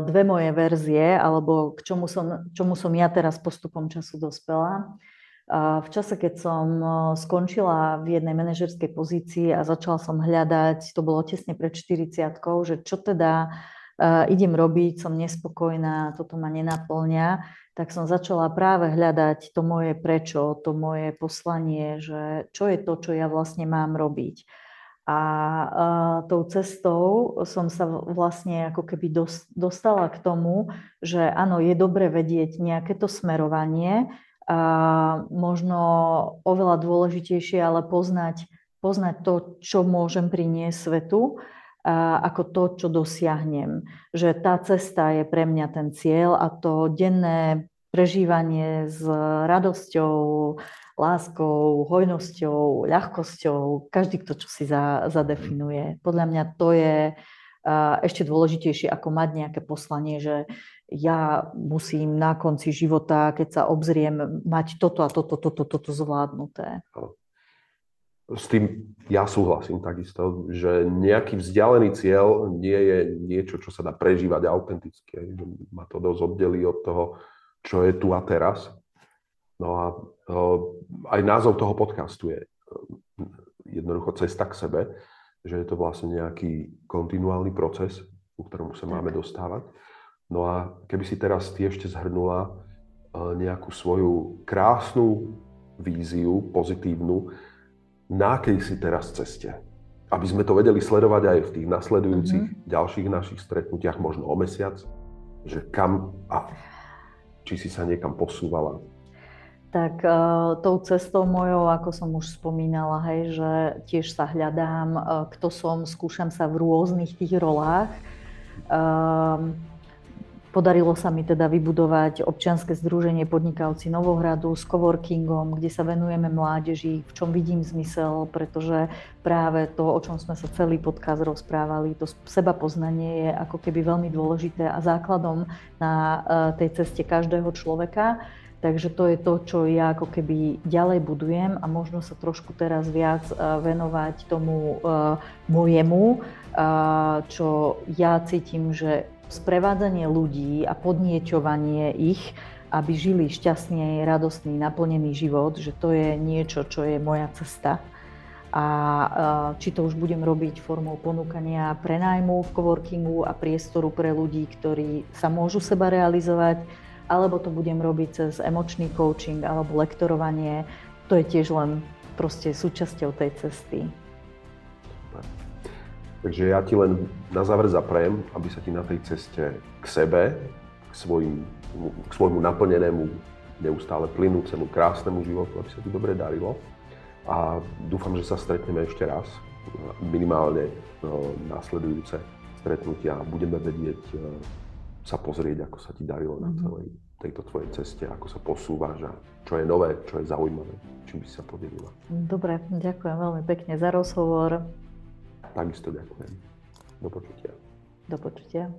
C: dve moje verzie, alebo k čomu som, čomu som ja teraz postupom času dospela. V čase, keď som e, skončila v jednej manažerskej pozícii a začala som hľadať, to bolo tesne pred 40 že čo teda idem robiť, som nespokojná, toto ma nenaplňa, tak som začala práve hľadať to moje prečo, to moje poslanie, že čo je to, čo ja vlastne mám robiť. A uh, tou cestou som sa vlastne ako keby dos, dostala k tomu, že áno, je dobre vedieť nejaké to smerovanie, a možno oveľa dôležitejšie, ale poznať, poznať to, čo môžem priniesť svetu ako to, čo dosiahnem. Že tá cesta je pre mňa ten cieľ a to denné prežívanie s radosťou, láskou, hojnosťou, ľahkosťou, každý, kto čo si za, zadefinuje. Podľa mňa to je ešte dôležitejšie, ako mať nejaké poslanie, že ja musím na konci života, keď sa obzriem, mať toto a toto, toto, toto zvládnuté
A: s tým ja súhlasím takisto, že nejaký vzdialený cieľ nie je niečo, čo sa dá prežívať autenticky. Ma to dosť oddelí od toho, čo je tu a teraz. No a aj názov toho podcastu je jednoducho cesta k sebe, že je to vlastne nejaký kontinuálny proces, ku ktorému sa máme dostávať. No a keby si teraz ty ešte zhrnula nejakú svoju krásnu víziu, pozitívnu, na akej si teraz ceste. Aby sme to vedeli sledovať aj v tých nasledujúcich mm-hmm. ďalších našich stretnutiach, možno o mesiac, že kam a či si sa niekam posúvala?
C: Tak uh, tou cestou mojou, ako som už spomínala, hej, že tiež sa hľadám, uh, kto som, skúšam sa v rôznych tých rolách. Uh, Podarilo sa mi teda vybudovať občianske združenie podnikavci Novohradu s coworkingom, kde sa venujeme mládeži, v čom vidím zmysel, pretože práve to, o čom sme sa celý podcast rozprávali, to seba poznanie je ako keby veľmi dôležité a základom na e, tej ceste každého človeka. Takže to je to, čo ja ako keby ďalej budujem a možno sa trošku teraz viac e, venovať tomu uh, mojemu, čo ja cítim, že sprevádzanie ľudí a podnieťovanie ich, aby žili šťastný, radostný, naplnený život, že to je niečo, čo je moja cesta. A či to už budem robiť formou ponúkania prenajmu v coworkingu a priestoru pre ľudí, ktorí sa môžu seba realizovať, alebo to budem robiť cez emočný coaching alebo lektorovanie, to je tiež len proste súčasťou tej cesty.
A: Takže ja ti len na záver zaprajem, aby sa ti na tej ceste k sebe, k, svojim, k svojmu naplnenému, neustále plynúcemu, krásnemu životu, aby sa ti dobre darilo. A dúfam, že sa stretneme ešte raz, minimálne no, následujúce stretnutia budeme vedieť e, sa pozrieť, ako sa ti darilo na mhm. celej tejto tvojej ceste, ako sa posúvaš a čo je nové, čo je zaujímavé, čím by si sa podelila.
C: Dobre, ďakujem veľmi pekne za rozhovor.
A: Takisto ďakujem. Do počutia.
C: Do počutia.